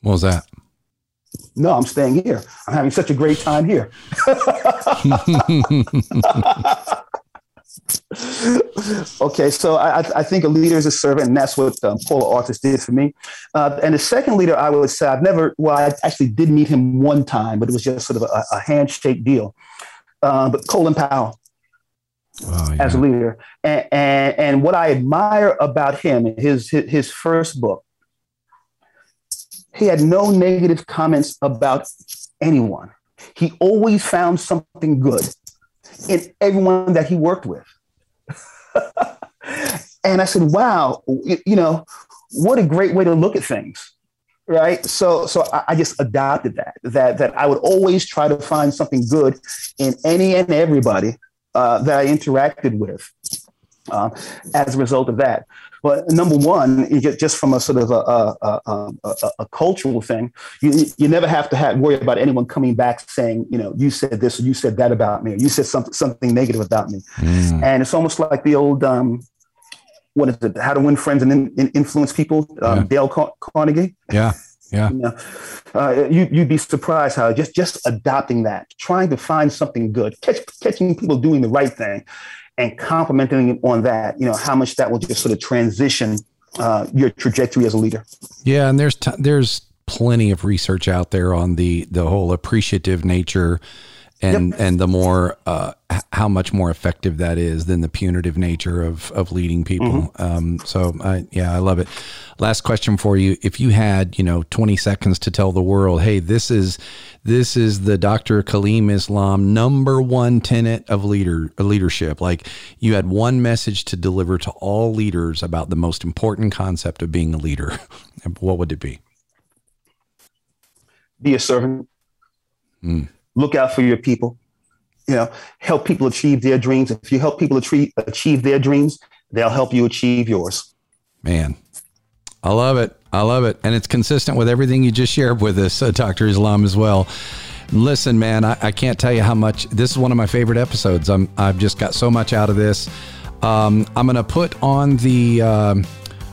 What was that? No, I'm staying here. I'm having such a great time here. [laughs] okay, so I, I, think a leader is a servant, and that's what um, Paula Arthurs did for me. Uh, and the second leader, I would say, I've never, well, I actually did meet him one time, but it was just sort of a, a handshake deal. Uh, but Colin Powell, oh, yeah. as a leader, and, and, and what I admire about him, his, his his first book, he had no negative comments about anyone. He always found something good in everyone that he worked with. [laughs] and I said, wow, you, know, what a great way to look at things. Right. So so I, I just adopted that, that that I would always try to find something good in any and everybody uh, that I interacted with uh, as a result of that. Well, number one, just from a sort of a, a, a, a, cultural thing, you, you never have to have, worry about anyone coming back saying, you know, you said this or you said that about me, or you said something something negative about me, mm. and it's almost like the old, um, what is it? How to Win Friends and in, influence people, um, yeah. Dale Car- Carnegie. Yeah. Yeah. You, know, uh, you, you'd be surprised how just, just adopting that, trying to find something good, catch, catching people doing the right thing and complimenting on that, you know, how much that will just sort of transition uh, your trajectory as a leader. Yeah. And there's, t- there's plenty of research out there on the, the whole appreciative nature and yep. and the more uh, how much more effective that is than the punitive nature of of leading people. Mm-hmm. Um, so I, yeah, I love it. Last question for you: If you had you know twenty seconds to tell the world, hey, this is this is the Dr. Kaliym Islam number one tenet of leader leadership. Like you had one message to deliver to all leaders about the most important concept of being a leader. [laughs] what would it be? Be a servant. Mm look out for your people, you know, help people achieve their dreams. If you help people achieve, their dreams, they'll help you achieve yours. Man, I love it. I love it. And it's consistent with everything you just shared with us, uh, Dr. Islam, as well. Listen, man, I, I, can't tell you how much this is one of my favorite episodes. I'm, I've just got so much out of this. Um, I'm going to put on the. Um,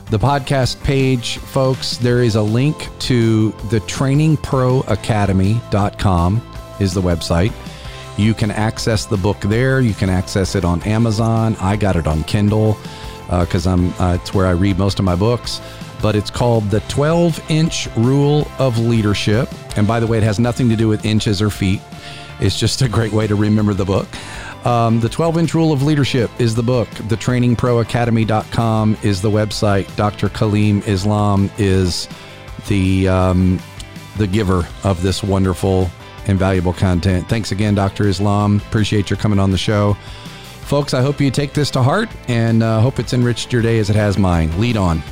the podcast page, folks, there is a link to the trainingproacademy.com is the website. You can access the book there. You can access it on Amazon. I got it on Kindle because uh, I'm uh, it's where I read most of my books. But it's called the 12 Inch Rule of Leadership. And by the way, it has nothing to do with inches or feet. It's just a great way to remember the book. Um, the 12 Inch Rule of Leadership is the book. The TrainingProAcademy.com is the website. Dr. Kaliym Islam is the um, the giver of this wonderful and valuable content. Thanks again, Dr. Islam. Appreciate your coming on the show. Folks, I hope you take this to heart and uh, hope it's enriched your day as it has mine. Lead on.